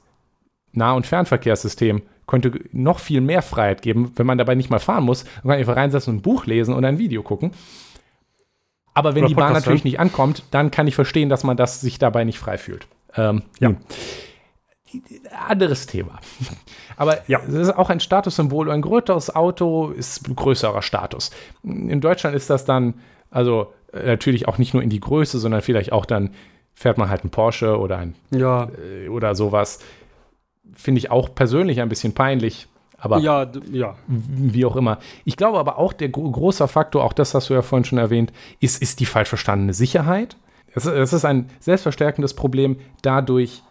Speaker 1: Nah- und Fernverkehrssystem könnte noch viel mehr Freiheit geben, wenn man dabei nicht mal fahren muss. Man kann einfach reinsetzen und ein Buch lesen oder ein Video gucken. Aber wenn Oder die Bahn natürlich hören. nicht ankommt, dann kann ich verstehen, dass man das sich dabei nicht frei fühlt. Ähm, ja. Nun anderes Thema. Aber ja. es ist auch ein Statussymbol. Ein größeres Auto ist ein größerer Status. In Deutschland ist das dann, also äh, natürlich auch nicht nur in die Größe, sondern vielleicht auch dann fährt man halt ein Porsche oder ein
Speaker 2: ja.
Speaker 1: äh, oder sowas. Finde ich auch persönlich ein bisschen peinlich. Aber
Speaker 2: ja, ja.
Speaker 1: wie auch immer. Ich glaube aber auch, der gro großer Faktor, auch das hast du ja vorhin schon erwähnt, ist, ist die falsch verstandene Sicherheit. Es, es ist ein selbstverstärkendes Problem dadurch,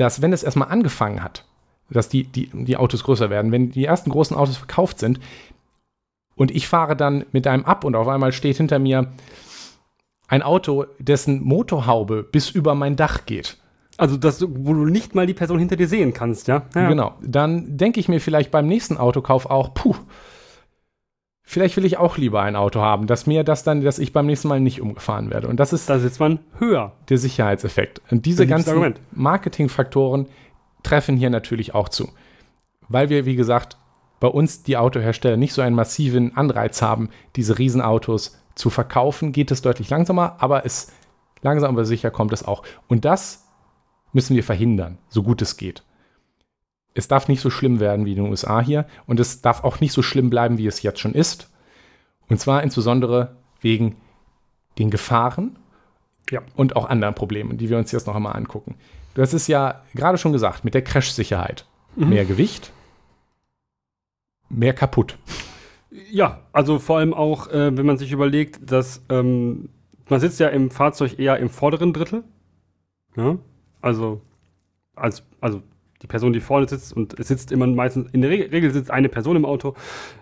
Speaker 1: dass wenn es erstmal angefangen hat, dass die, die, die Autos größer werden, wenn die ersten großen Autos verkauft sind und ich fahre dann mit einem ab und auf einmal steht hinter mir ein Auto, dessen Motorhaube bis über mein Dach geht.
Speaker 2: Also, das, wo du nicht mal die Person hinter dir sehen kannst, ja?
Speaker 1: ja. Genau. Dann denke ich mir vielleicht beim nächsten Autokauf auch, puh, vielleicht will ich auch lieber ein Auto haben, dass mir das dann, dass ich beim nächsten Mal nicht umgefahren werde. Und das ist.
Speaker 2: Da sitzt man höher.
Speaker 1: Der Sicherheitseffekt. Und diese ganzen Marketingfaktoren treffen hier natürlich auch zu. Weil wir, wie gesagt, bei uns die Autohersteller nicht so einen massiven Anreiz haben, diese Riesenautos zu verkaufen, geht es deutlich langsamer, aber es langsam aber sicher kommt es auch. Und das müssen wir verhindern, so gut es geht es darf nicht so schlimm werden wie in den USA hier und es darf auch nicht so schlimm bleiben, wie es jetzt schon ist. Und zwar insbesondere wegen den Gefahren ja. und auch anderen Problemen, die wir uns jetzt noch einmal angucken. Du hast es ja gerade schon gesagt, mit der Crash-Sicherheit. Mhm. Mehr Gewicht, mehr kaputt.
Speaker 2: Ja, also vor allem auch, äh, wenn man sich überlegt, dass ähm, man sitzt ja im Fahrzeug eher im vorderen Drittel. Ja? Also, als, also die Person, die vorne sitzt, und es sitzt immer meistens, in der Regel sitzt eine Person im Auto,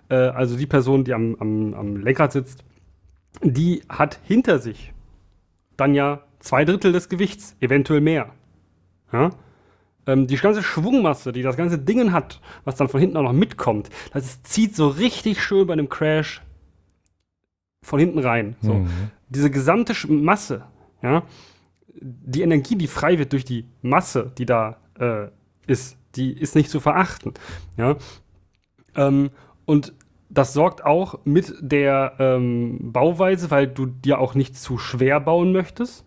Speaker 2: äh, also die Person, die am, am, am Lenkrad sitzt, die hat hinter sich dann ja zwei Drittel des Gewichts, eventuell mehr. Ja? Ähm, die ganze Schwungmasse, die das ganze Ding hat, was dann von hinten auch noch mitkommt, das zieht so richtig schön bei einem Crash von hinten rein. So. Mhm. Diese gesamte Masse, ja, die Energie, die frei wird durch die Masse, die da äh, ist. Die ist nicht zu verachten. Ja? Ähm, und das sorgt auch mit der ähm, Bauweise, weil du dir auch nicht zu schwer bauen möchtest,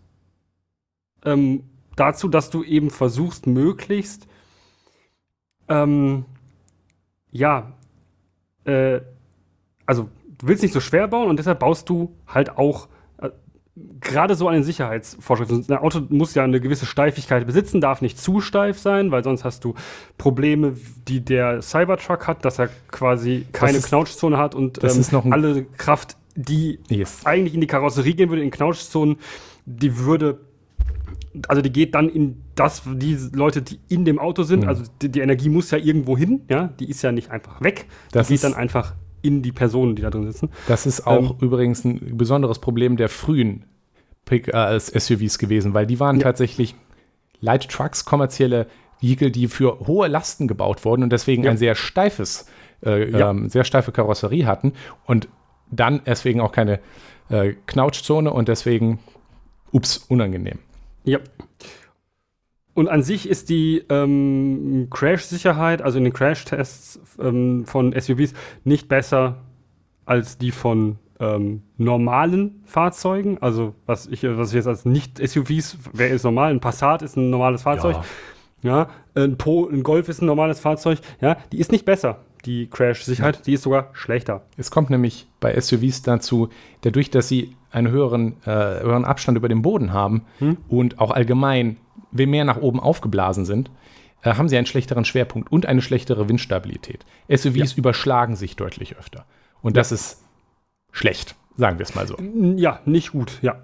Speaker 2: ähm, dazu, dass du eben versuchst, möglichst, ähm, ja, äh, also du willst nicht so schwer bauen und deshalb baust du halt auch, gerade so an den Sicherheitsvorschriften. Ein Auto muss ja eine gewisse Steifigkeit besitzen, darf nicht zu steif sein, weil sonst hast du Probleme, die der Cybertruck hat, dass er quasi keine
Speaker 1: ist-
Speaker 2: Knautschzone hat und ähm, alle Kraft, die
Speaker 1: Yes.
Speaker 2: eigentlich in die Karosserie gehen würde, in Knautschzonen, die würde, also die geht dann in das, die Leute, die in dem Auto
Speaker 1: Mhm.
Speaker 2: sind, also die, die Energie muss ja irgendwo hin, ja, die ist ja nicht einfach weg,
Speaker 1: Das
Speaker 2: die geht
Speaker 1: ist-
Speaker 2: dann einfach in die Personen, die da drin sitzen.
Speaker 1: Das ist auch übrigens ein besonderes Problem der frühen Pick, äh, SUVs gewesen, weil die waren
Speaker 2: Ja.
Speaker 1: tatsächlich Light Trucks, kommerzielle Vehikel, die für hohe Lasten gebaut wurden und deswegen
Speaker 2: Ja.
Speaker 1: ein sehr steifes, äh,
Speaker 2: Ja.
Speaker 1: ähm, sehr steife Karosserie hatten und dann deswegen auch keine äh, Knautschzone und deswegen, ups, unangenehm.
Speaker 2: Ja. Und an sich ist die ähm, Crash-Sicherheit, also in den Crash-Tests ähm, von SUVs, nicht besser als die von ähm, normalen Fahrzeugen. Also was ich, was ich jetzt als Nicht-SUVs, wer ist normal? Ein Passat ist ein normales Fahrzeug. Ja, ein, po, ein Golf ist ein normales Fahrzeug. Ja, die ist nicht besser, die Crash-Sicherheit. Die ist sogar schlechter.
Speaker 1: Es kommt nämlich bei SUVs dazu, dadurch, dass sie einen höheren, äh, höheren Abstand über dem Boden haben und auch allgemein we- mehr nach oben aufgeblasen sind, äh, haben sie einen schlechteren Schwerpunkt und eine schlechtere Windstabilität. SUVs überschlagen sich deutlich öfter. Und das ist schlecht, sagen wir es mal so.
Speaker 2: Ja, nicht gut, ja.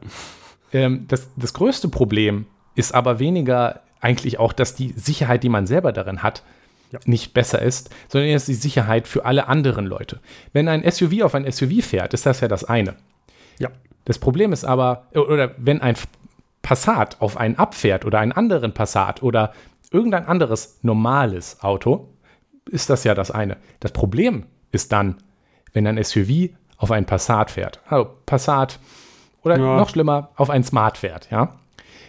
Speaker 1: Ähm, das, das größte Problem ist aber weniger eigentlich auch, dass die Sicherheit, die man selber darin hat,
Speaker 2: Ja.
Speaker 1: nicht besser ist, sondern es ist die Sicherheit für alle anderen Leute. Wenn ein SUV auf ein SUV fährt, ist das ja das eine.
Speaker 2: Ja.
Speaker 1: Das Problem ist aber, oder wenn ein Passat auf einen abfährt oder einen anderen Passat oder irgendein anderes normales Auto, ist das ja das eine. Das Problem ist dann, wenn ein SUV auf einen Passat fährt. Also Passat oder
Speaker 2: Ja.
Speaker 1: noch schlimmer, auf einen Smart fährt, ja.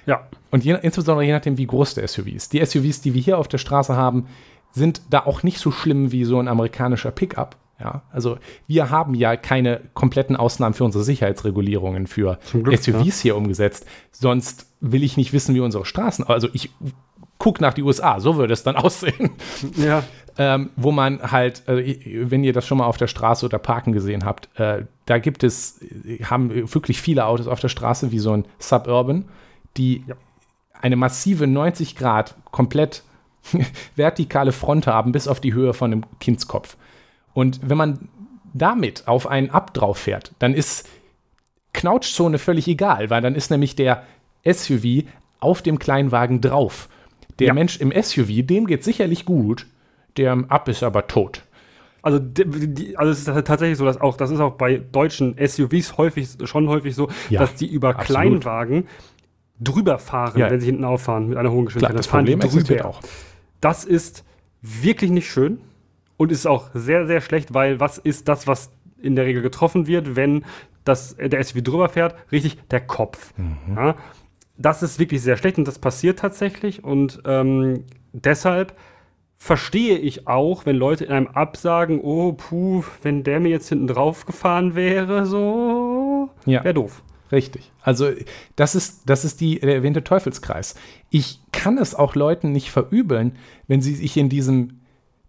Speaker 2: Ja.
Speaker 1: Und je, insbesondere je nachdem, wie groß der SUV ist. Die SUVs, die wir hier auf der Straße haben, sind da auch nicht so schlimm wie so ein amerikanischer Pickup. Ja, also wir haben ja keine kompletten Ausnahmen für unsere Sicherheitsregulierungen für
Speaker 2: Glück,
Speaker 1: SUVs hier umgesetzt. Sonst will ich nicht wissen, wie unsere Straßen, also ich gucke nach die USA, so würde es dann <laughs> aussehen
Speaker 2: Ja.
Speaker 1: ähm, wo man halt, äh, wenn ihr das schon mal auf der Straße oder Parken gesehen habt, äh, da gibt es, äh, haben wirklich viele Autos auf der Straße, wie so ein Suburban, die
Speaker 2: Ja.
Speaker 1: eine massive 90 Grad komplett <laughs> vertikale Front haben, bis auf die Höhe von einem Kindskopf. Und wenn man damit auf einen Ab drauf fährt, dann ist Knautschzone völlig egal, weil dann ist nämlich der SUV auf dem Kleinwagen drauf. Der
Speaker 2: Ja.
Speaker 1: Mensch im SUV, dem geht sicherlich gut, der im Ab ist aber tot.
Speaker 2: Also, die, also es ist tatsächlich so, dass auch, das ist auch bei deutschen SUVs häufig, schon häufig so,
Speaker 1: Ja,
Speaker 2: dass die über
Speaker 1: absolut.
Speaker 2: Kleinwagen drüber fahren,
Speaker 1: Ja.
Speaker 2: wenn sie hinten auffahren mit einer hohen
Speaker 1: Klar,
Speaker 2: Geschwindigkeit.
Speaker 1: das
Speaker 2: Dann fahren die
Speaker 1: Problem
Speaker 2: drüber.
Speaker 1: auch.
Speaker 2: Das ist wirklich nicht schön und ist auch sehr, sehr schlecht, weil was ist das, was in der Regel getroffen wird, wenn das, der SUV drüber fährt? Richtig, der Kopf.
Speaker 1: Mhm.
Speaker 2: Ja, das ist wirklich sehr schlecht und das passiert tatsächlich und ähm, deshalb verstehe ich auch, wenn Leute in einem Absagen, oh, puh, wenn der mir jetzt hinten drauf gefahren wäre, so,
Speaker 1: Ja.
Speaker 2: wäre doof.
Speaker 1: Richtig. Also das ist, das ist die, der erwähnte Teufelskreis. Ich kann es auch Leuten nicht verübeln, wenn sie sich in diesem,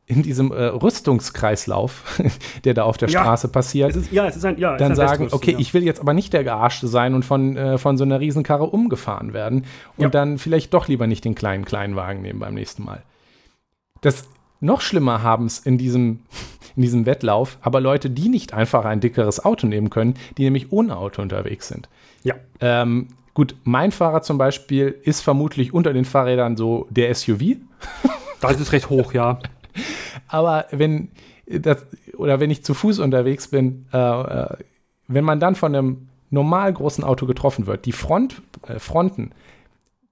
Speaker 1: in diesem äh, Rüstungskreislauf, <laughs> der da auf der
Speaker 2: Ja.
Speaker 1: Straße passiert,
Speaker 2: ist, ja, ein, ja,
Speaker 1: dann sagen, okay, ich will jetzt aber nicht der Gearschte sein und von, äh, von so einer Riesenkarre umgefahren werden und dann vielleicht doch lieber nicht den kleinen Kleinwagen nehmen beim nächsten Mal. Das noch schlimmer haben es in diesem, <laughs> in diesem Wettlauf, aber Leute, die nicht einfach ein dickeres Auto nehmen können, die nämlich ohne Auto unterwegs sind.
Speaker 2: Ja.
Speaker 1: Ähm, gut, mein Fahrrad zum Beispiel ist vermutlich unter den Fahrrädern so der SUV.
Speaker 2: Das ist recht hoch, ja. <laughs> <laughs>
Speaker 1: Aber wenn das, oder wenn ich zu Fuß unterwegs bin, äh, äh, wenn man dann von einem normal großen Auto getroffen wird, die Front, äh, Fronten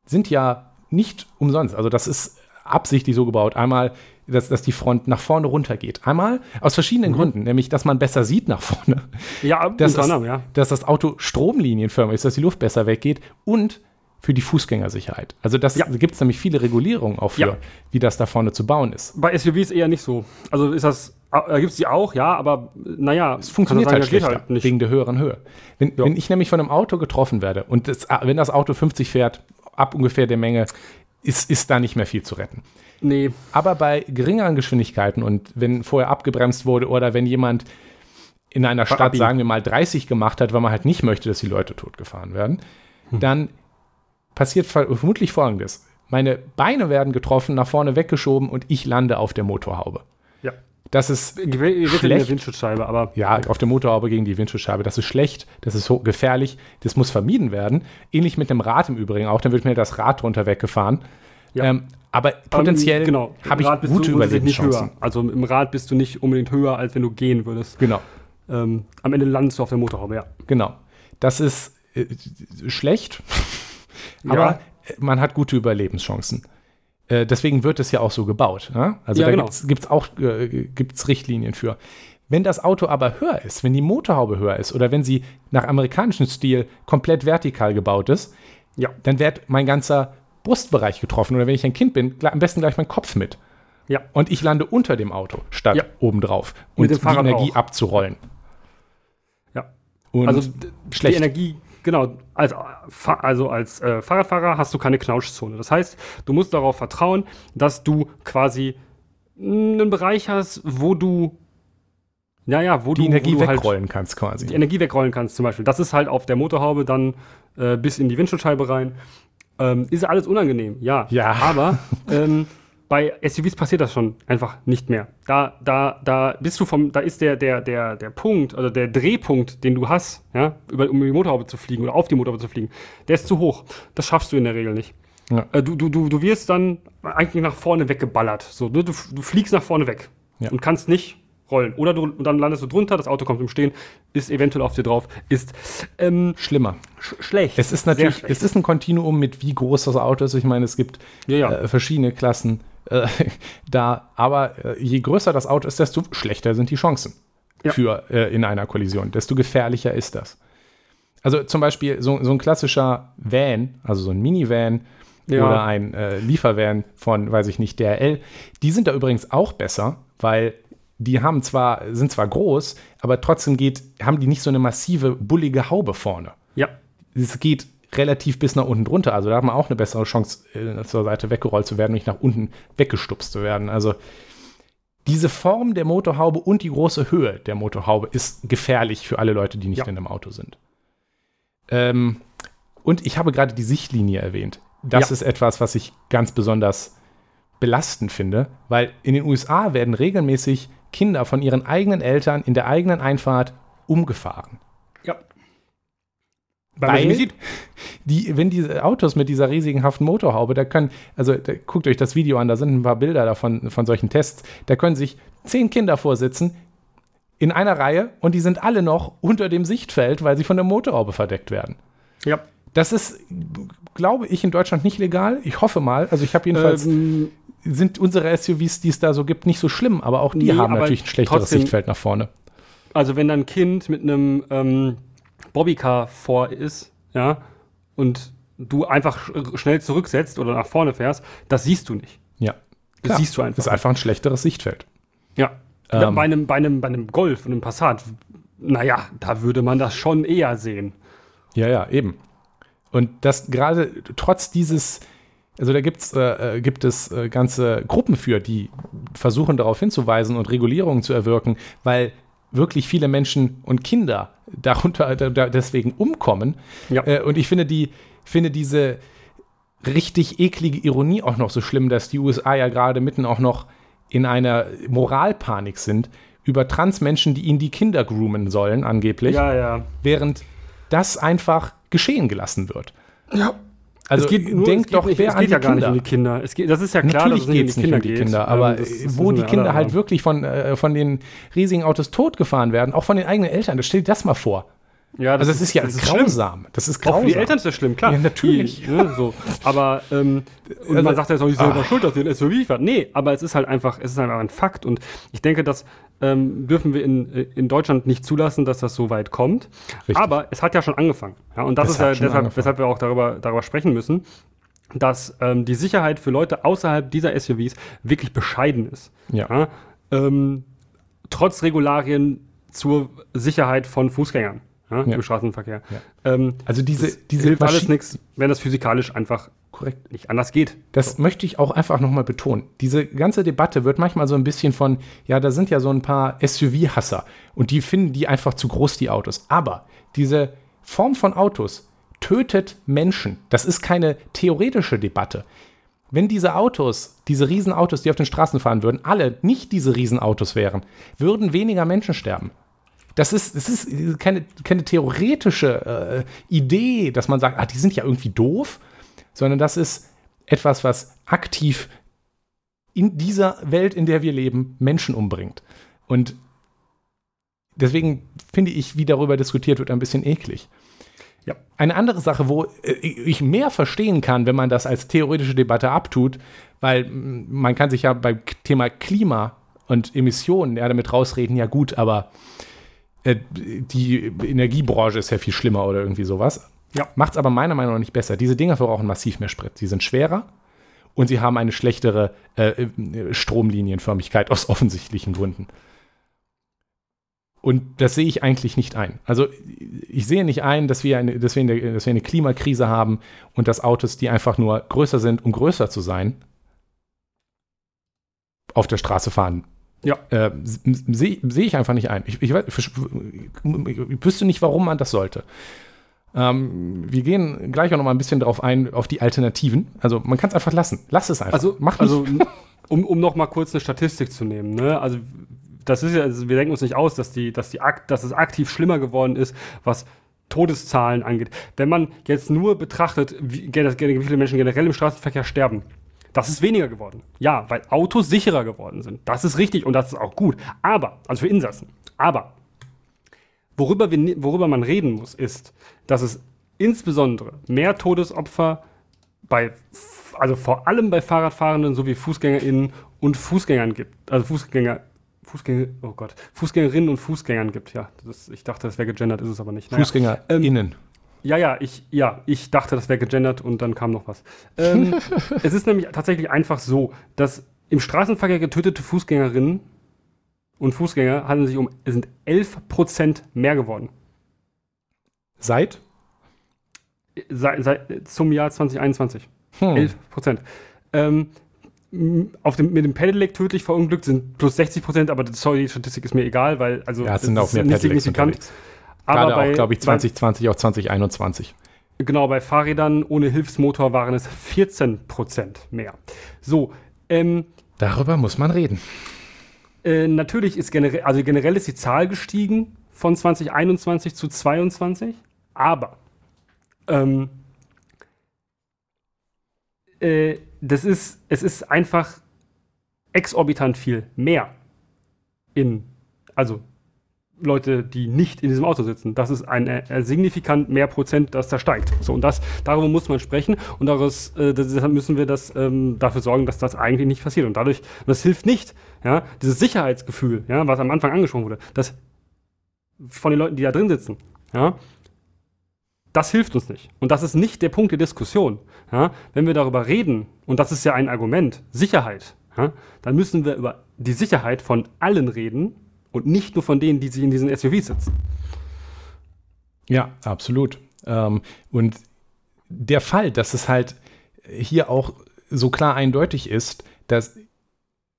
Speaker 1: sind ja nicht umsonst. Also das ist absichtlich so gebaut. Einmal, dass, dass die Front nach vorne runter geht. Einmal aus verschiedenen Gründen, nämlich, dass man besser sieht nach vorne.
Speaker 2: Ja,
Speaker 1: Das
Speaker 2: unter
Speaker 1: ist,
Speaker 2: anderem, ja.
Speaker 1: dass das Auto stromlinienförmig ist, dass die Luft besser weggeht und für die Fußgängersicherheit. Also das
Speaker 2: Ja.
Speaker 1: gibt es nämlich viele Regulierungen auch für,
Speaker 2: Ja.
Speaker 1: wie das da vorne zu bauen ist.
Speaker 2: Bei SUVs eher nicht so. Also ist das, da gibt es die auch, ja, aber naja,
Speaker 1: Es funktioniert halt
Speaker 2: das geht
Speaker 1: schlechter,
Speaker 2: nicht.
Speaker 1: wegen der höheren Höhe. Wenn,
Speaker 2: Ja.
Speaker 1: wenn ich nämlich von einem Auto getroffen werde und das, wenn das Auto 50 fährt, ab ungefähr der Menge, ist, ist da nicht mehr viel zu retten.
Speaker 2: Nee,
Speaker 1: Aber bei geringeren Geschwindigkeiten und wenn vorher abgebremst wurde oder wenn jemand in einer Stadt, sagen wir mal, 30 gemacht hat, weil man halt nicht möchte, dass die Leute totgefahren werden, dann passiert ver- vermutlich folgendes. Meine Beine werden getroffen, nach vorne weggeschoben und ich lande auf der Motorhaube.
Speaker 2: Ja.
Speaker 1: Das ist
Speaker 2: in der
Speaker 1: Schlecht.
Speaker 2: Windschutzscheibe, aber
Speaker 1: ja, auf der Motorhaube gegen die Windschutzscheibe. Das ist schlecht, das ist so gefährlich, das muss vermieden werden. Ähnlich mit dem Rad im Übrigen auch, dann wird mir das Rad drunter weggefahren.
Speaker 2: Ja.
Speaker 1: Ähm, aber potenziell
Speaker 2: Ähm, genau.
Speaker 1: habe ich gute Überlebenschancen.
Speaker 2: höher. Also im Rad bist du nicht unbedingt höher, als wenn du gehen würdest.
Speaker 1: Genau,
Speaker 2: Ähm, am Ende landest du auf der Motorhaube, ja.
Speaker 1: genau. Das ist äh, schlecht,
Speaker 2: Ja.
Speaker 1: aber äh, man hat gute Überlebenschancen. Äh, deswegen wird es ja auch so gebaut. Ja? Also
Speaker 2: Ja,
Speaker 1: da
Speaker 2: genau.
Speaker 1: gibt es auch äh, gibt's Richtlinien für. Wenn das Auto aber höher ist, wenn die Motorhaube höher ist oder wenn sie nach amerikanischem Stil komplett vertikal gebaut ist,
Speaker 2: Ja.
Speaker 1: dann wird mein ganzer Brustbereich getroffen. Oder wenn ich ein Kind bin, am besten gleich mein Kopf mit.
Speaker 2: Ja.
Speaker 1: Und ich lande unter dem Auto statt
Speaker 2: Ja.
Speaker 1: obendrauf. Und
Speaker 2: dem
Speaker 1: die Energie
Speaker 2: auch.
Speaker 1: abzurollen.
Speaker 2: Ja.
Speaker 1: Und
Speaker 2: Also
Speaker 1: schlecht.
Speaker 2: die Energie, genau, als, also als äh, Fahrradfahrer hast du keine Knautschzone. Das heißt, du musst darauf vertrauen, dass du quasi einen Bereich hast, wo du, ja, ja, wo
Speaker 1: die
Speaker 2: du,
Speaker 1: Energie
Speaker 2: wo du halt
Speaker 1: wegrollen kannst quasi.
Speaker 2: die Energie wegrollen kannst zum Beispiel. Das ist halt auf der Motorhaube dann äh, bis in die Windschutzscheibe rein. Ähm, ist alles unangenehm, ja.
Speaker 1: Ja.
Speaker 2: Aber <laughs> ähm, bei SUVs passiert das schon einfach nicht mehr. Da, da, da bist du vom, da ist der, der, der, der Punkt oder der Drehpunkt, den du hast, ja, über, um die Motorhaube zu fliegen oder auf die Motorhaube zu fliegen, der ist zu hoch. Das schaffst du in der Regel nicht.
Speaker 1: Ja.
Speaker 2: Äh, du, du, du, du wirst dann eigentlich nach vorne weggeballert. So, du, du, fliegst nach vorne weg
Speaker 1: Ja.
Speaker 2: und kannst nicht rollen. Oder du, und dann landest du drunter, das Auto kommt im Stehen, ist eventuell auf dir drauf, ist ähm,
Speaker 1: Schlimmer.
Speaker 2: sch schlecht.
Speaker 1: Es ist natürlich, es ist ein Kontinuum mit wie groß das Auto ist. Ich meine, es gibt
Speaker 2: ja.
Speaker 1: Äh, verschiedene Klassen äh, <laughs> da, aber äh, je größer das Auto ist, desto schlechter sind die Chancen
Speaker 2: Ja.
Speaker 1: für äh, in einer Kollision, desto gefährlicher ist das. Also zum Beispiel so, so ein klassischer Van, also so ein Minivan
Speaker 2: Ja.
Speaker 1: oder ein äh, Liefervan von, weiß ich nicht, DRL, die sind da übrigens auch besser, weil die haben zwar, sind zwar groß, aber trotzdem geht, haben die nicht so eine massive, bullige Haube vorne
Speaker 2: ja.
Speaker 1: es geht relativ bis nach unten drunter. Also da hat man auch eine bessere Chance, äh, zur Seite weggerollt zu werden, nicht nach unten weggestupst zu werden. Also diese Form der Motorhaube und die große Höhe der Motorhaube ist gefährlich für alle Leute, die nicht
Speaker 2: Ja.
Speaker 1: in einem Auto sind. Ähm, und ich habe gerade die Sichtlinie erwähnt. Das
Speaker 2: Ja.
Speaker 1: ist etwas, was ich ganz besonders belastend finde, weil in den USA werden regelmäßig Kinder von ihren eigenen Eltern in der eigenen Einfahrt umgefahren.
Speaker 2: Ja.
Speaker 1: Weil die, wenn diese Autos mit dieser riesigen haften Motorhaube, da können, also da, guckt euch das Video an, da sind ein paar Bilder davon, von solchen Tests, da können sich zehn Kinder vorsitzen in einer Reihe und die sind alle noch unter dem Sichtfeld, weil sie von der Motorhaube verdeckt werden.
Speaker 2: Ja.
Speaker 1: Das ist, glaube ich, in Deutschland nicht legal. Ich hoffe mal. Also ich habe jedenfalls,
Speaker 2: Ähm,
Speaker 1: sind unsere SUVs, die es da so gibt, nicht so schlimm, aber auch die
Speaker 2: Nee,
Speaker 1: haben natürlich ein schlechteres
Speaker 2: trotzdem-
Speaker 1: Sichtfeld nach vorne.
Speaker 2: also wenn dein Kind mit einem ähm, Bobbycar vor ist, ja, und du einfach sch schnell zurücksetzt oder nach vorne fährst, das siehst du nicht.
Speaker 1: Ja.
Speaker 2: Das
Speaker 1: Klar.
Speaker 2: siehst du einfach.
Speaker 1: Das ist einfach ein schlechteres Sichtfeld.
Speaker 2: Ja.
Speaker 1: Ähm.
Speaker 2: bei, einem, bei, einem, bei einem Golf und einem Passat, naja, da würde man das schon eher sehen.
Speaker 1: Ja, ja, eben. Und das gerade trotz dieses, also da gibt's, äh, äh, gibt es äh, ganze Gruppen für, die versuchen darauf hinzuweisen und Regulierungen zu erwirken, weil wirklich viele Menschen und Kinder darunter da, da deswegen umkommen.
Speaker 2: Ja.
Speaker 1: Äh, und ich finde die, finde diese richtig eklige Ironie auch noch so schlimm, dass die USA ja gerade mitten auch noch in einer Moralpanik sind über Transmenschen, die ihnen die Kinder groomen sollen, angeblich
Speaker 2: Ja, ja.
Speaker 1: während das einfach geschehen gelassen wird.
Speaker 2: Ja.
Speaker 1: Also
Speaker 2: es geht nur,
Speaker 1: denkt
Speaker 2: es geht
Speaker 1: doch,
Speaker 2: nicht,
Speaker 1: wer
Speaker 2: es
Speaker 1: an
Speaker 2: geht
Speaker 1: die
Speaker 2: ja gar nicht um die Kinder. Es geht, das ist ja klar,
Speaker 1: Natürlich
Speaker 2: dass es nicht um
Speaker 1: geht es
Speaker 2: die
Speaker 1: nicht
Speaker 2: Kinder
Speaker 1: um die
Speaker 2: geht.
Speaker 1: Kinder,
Speaker 2: Ähm,
Speaker 1: aber
Speaker 2: das- das
Speaker 1: wo die Kinder halt wirklich von, äh, von den riesigen Autos totgefahren werden, auch von den eigenen Eltern. Das stell dir das mal vor.
Speaker 2: Ja,
Speaker 1: Also das ist ja
Speaker 2: schlimm.
Speaker 1: grausam. Das ist
Speaker 2: Auch
Speaker 1: grausam.
Speaker 2: für die Eltern ist das schlimm, klar.
Speaker 1: Ja, natürlich.
Speaker 2: Die, ne, so. Aber, ähm, und
Speaker 1: Also-
Speaker 2: man sagt ja jetzt auch nicht
Speaker 1: Ah.
Speaker 2: selber schuld, dass ihr ein SUV fährt. Nee, aber es ist halt einfach, es ist einfach ein Fakt. Und ich denke, das ähm, dürfen wir in, äh, in Deutschland nicht zulassen, dass das so weit kommt.
Speaker 1: Richtig.
Speaker 2: Aber es hat ja schon angefangen. Ja, und das
Speaker 1: Es
Speaker 2: ist ja deshalb,
Speaker 1: angefangen.
Speaker 2: weshalb wir auch darüber, darüber sprechen müssen, dass ähm, die Sicherheit für Leute außerhalb dieser SUVs wirklich bescheiden ist.
Speaker 1: Ja.
Speaker 2: Ja, ähm, trotz Regularien zur Sicherheit von Fußgängern. Ja,
Speaker 1: Ja.
Speaker 2: im Straßenverkehr. Ähm,
Speaker 1: Also diese, diese
Speaker 2: hilft alles
Speaker 1: Maschi-
Speaker 2: nichts, wenn das physikalisch einfach
Speaker 1: Korrekt.
Speaker 2: nicht anders geht.
Speaker 1: Das möchte ich auch einfach nochmal betonen. Diese ganze Debatte wird manchmal so ein bisschen von, ja, da sind ja so ein paar SUV-Hasser und die finden die einfach zu groß, die Autos. Aber diese Form von Autos tötet Menschen. Das ist keine theoretische Debatte. Wenn diese Autos, diese Riesenautos, die auf den Straßen fahren würden, alle nicht diese Riesenautos wären, würden weniger Menschen sterben. Das ist, das ist keine, keine theoretische äh, Idee, dass man sagt, ah, die sind ja irgendwie doof, sondern das ist etwas, was aktiv in dieser Welt, in der wir leben, Menschen umbringt. Und deswegen finde ich, wie darüber diskutiert wird, ein bisschen eklig.
Speaker 2: Ja.
Speaker 1: Eine andere Sache, wo äh, ich mehr verstehen kann, wenn man das als theoretische Debatte abtut, weil man kann sich ja beim Thema Klima und Emissionen ja damit rausreden, ja gut, aber äh, die Energiebranche ist ja viel schlimmer oder irgendwie sowas.
Speaker 2: Ja.
Speaker 1: Macht es aber meiner Meinung nach nicht besser. Diese Dinger verbrauchen massiv mehr Sprit. Sie sind schwerer und sie haben eine schlechtere äh, äh, Stromlinienförmigkeit <laughs> aus offensichtlichen Gründen. Und das sehe ich eigentlich nicht ein. Also ich sehe nicht ein, dass wir eine, dass wir eine, dass wir eine Klimakrise haben und dass Autos, die einfach nur größer sind, um größer zu sein, auf der Straße fahren.
Speaker 2: Ja.
Speaker 1: Äh, sehe sehe ich einfach nicht ein. Ich, ich, weiß- ich wüsste nicht, warum man das sollte. Ähm, wir gehen gleich auch noch mal ein bisschen darauf ein, auf die Alternativen. Also man kann es einfach lassen. Lass es einfach.
Speaker 2: Also,
Speaker 1: Mach
Speaker 2: also <laughs> um, um noch mal kurz eine Statistik zu nehmen. Ne? Also das ist ja, also wir denken uns nicht aus, dass, die, dass, die, dass es aktiv schlimmer geworden ist, was Todeszahlen angeht. Wenn man jetzt nur betrachtet, wie, wie viele Menschen generell im Straßenverkehr sterben, das ist weniger geworden. Ja, weil Autos sicherer geworden sind. Das ist richtig und das ist auch gut. Aber, also für Insassen. Aber, worüber, wir, worüber man reden muss, ist, dass es insbesondere mehr Todesopfer bei, also vor allem bei Fahrradfahrenden sowie FußgängerInnen und Fußgängern gibt. Also Fußgänger, Fußgänger, oh Gott, Fußgängerinnen und Fußgängern gibt, ja. Das, ich dachte, das wäre gegendert, ist es aber nicht. Naja.
Speaker 1: FußgängerInnen.
Speaker 2: Ja, ja, ich, ja, ich dachte, das wäre gegendert und dann kam noch was. Ähm, <laughs> es ist nämlich tatsächlich einfach so, dass im Straßenverkehr getötete Fußgängerinnen und Fußgänger handeln sich um, sind 11% mehr geworden.
Speaker 1: Seit?
Speaker 2: Seit, seit, zum Jahr 2021.
Speaker 1: Hm.
Speaker 2: 11 Prozent. Ähm, m, auf dem, mit dem Pedelec tödlich verunglückt sind plus 60 Prozent, aber das- sorry, die Statistik ist mir egal, weil also
Speaker 1: Ja, es sind auch mehr
Speaker 2: nicht
Speaker 1: Pedelecs
Speaker 2: signifikant.
Speaker 1: unterwegs.
Speaker 2: Aber
Speaker 1: Gerade
Speaker 2: bei,
Speaker 1: auch, glaube ich, 2020, auch 2021.
Speaker 2: Bei, genau, bei Fahrrädern ohne Hilfsmotor waren es 14 Prozent mehr. So, ähm,
Speaker 1: Darüber muss man reden.
Speaker 2: äh, natürlich ist generell, also generell ist die Zahl gestiegen von 2021 zu 22, aber ähm, äh, das ist, es ist einfach exorbitant viel mehr in, also Leute, die nicht in diesem Auto sitzen. Das ist ein äh, signifikant mehr Prozent, das da steigt. So, und das, darüber muss man sprechen und daraus, äh, deshalb müssen wir das, ähm, dafür sorgen, dass das eigentlich nicht passiert. Und dadurch, das hilft nicht, ja, dieses Sicherheitsgefühl, ja, was am Anfang angesprochen wurde, das von den Leuten, die da drin sitzen, ja, das hilft uns nicht. Und das ist nicht der Punkt der Diskussion. Ja? Wenn wir darüber reden, und das ist ja ein Argument, Sicherheit, ja, dann müssen wir über die Sicherheit von allen reden und nicht nur von denen, die sich in diesen SUVs sitzen.
Speaker 1: Ja, absolut. Ähm, und der Fall, dass es halt hier auch so klar eindeutig ist, dass,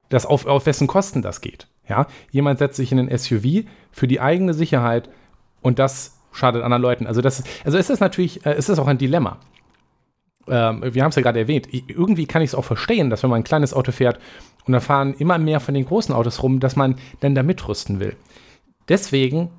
Speaker 1: dass auf, auf wessen Kosten das geht. Ja? Jemand setzt sich in ein SUV für die eigene Sicherheit und das schadet anderen Leuten. Also, das ist, also ist natürlich, äh, es ist auch ein Dilemma. Ähm, wir haben es ja gerade erwähnt. Irgendwie kann ich es auch verstehen, dass wenn man ein kleines Auto fährt und da fahren immer mehr von den großen Autos rum, dass man dann da mitrüsten will. Deswegen,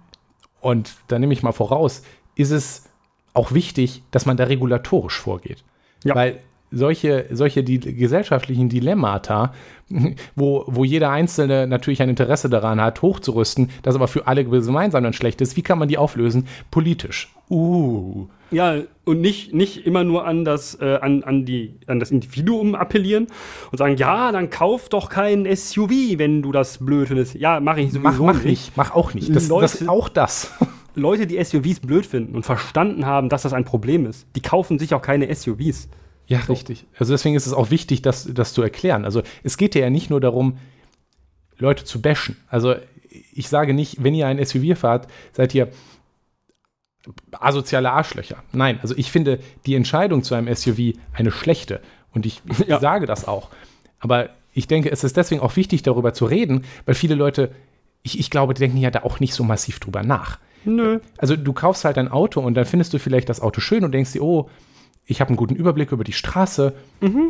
Speaker 1: und da nehme ich mal voraus, ist es auch wichtig, dass man da regulatorisch vorgeht.
Speaker 2: Ja.
Speaker 1: Weil solche, solche die gesellschaftlichen Dilemmata, <laughs> wo, wo jeder Einzelne natürlich ein Interesse daran hat, hochzurüsten, das aber für alle gemeinsam dann schlecht ist, wie kann man die auflösen? Politisch. Uh.
Speaker 2: Ja, und nicht, nicht immer nur an das, äh, an, an, die, an das Individuum appellieren und sagen, ja, dann kauf doch kein SUV, wenn du das blöd findest. Ja, mache ich
Speaker 1: Mach,
Speaker 2: sowieso
Speaker 1: mach nicht, mach auch nicht. Das,
Speaker 2: Leute-
Speaker 1: das auch das. <laughs>
Speaker 2: Leute, die SUVs blöd finden und verstanden haben, dass das ein Problem ist, die kaufen sich auch keine SUVs.
Speaker 1: Ja, richtig. Also deswegen ist es auch wichtig, das, das zu erklären. Also es geht ja nicht nur darum, Leute zu bashen. Also ich sage nicht, wenn ihr ein SUV fahrt, seid ihr asoziale Arschlöcher. Nein, also ich finde die Entscheidung zu einem SUV eine schlechte. Und ich, ich <laughs>
Speaker 2: Ja.
Speaker 1: sage das auch. Aber ich denke, es ist deswegen auch wichtig, darüber zu reden, weil viele Leute, ich, ich glaube, die denken ja da auch nicht so massiv drüber nach.
Speaker 2: Nö.
Speaker 1: Also du kaufst halt ein Auto und dann findest du vielleicht das Auto schön und denkst dir, oh, ich habe einen guten Überblick über die Straße,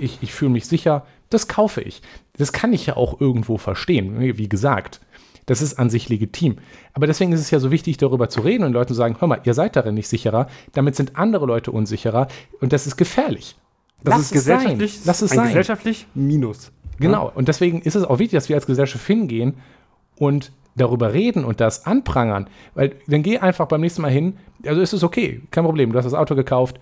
Speaker 1: ich, ich fühle mich sicher, das kaufe ich. Das kann ich ja auch irgendwo verstehen, wie gesagt. Das ist an sich legitim. Aber deswegen ist es ja so wichtig, darüber zu reden und Leuten zu sagen, hör mal, ihr seid darin nicht sicherer, damit sind andere Leute unsicherer und das ist gefährlich.
Speaker 2: Das
Speaker 1: Lass
Speaker 2: ist
Speaker 1: es
Speaker 2: gesellschaftlich,
Speaker 1: sein. Lass es
Speaker 2: ein
Speaker 1: sein.
Speaker 2: gesellschaftlich Minus.
Speaker 1: Genau. Und deswegen ist es auch wichtig, dass wir als Gesellschaft hingehen und darüber reden und das anprangern. Weil dann geh einfach beim nächsten Mal hin. Also ist es okay, kein Problem. Du hast das Auto gekauft.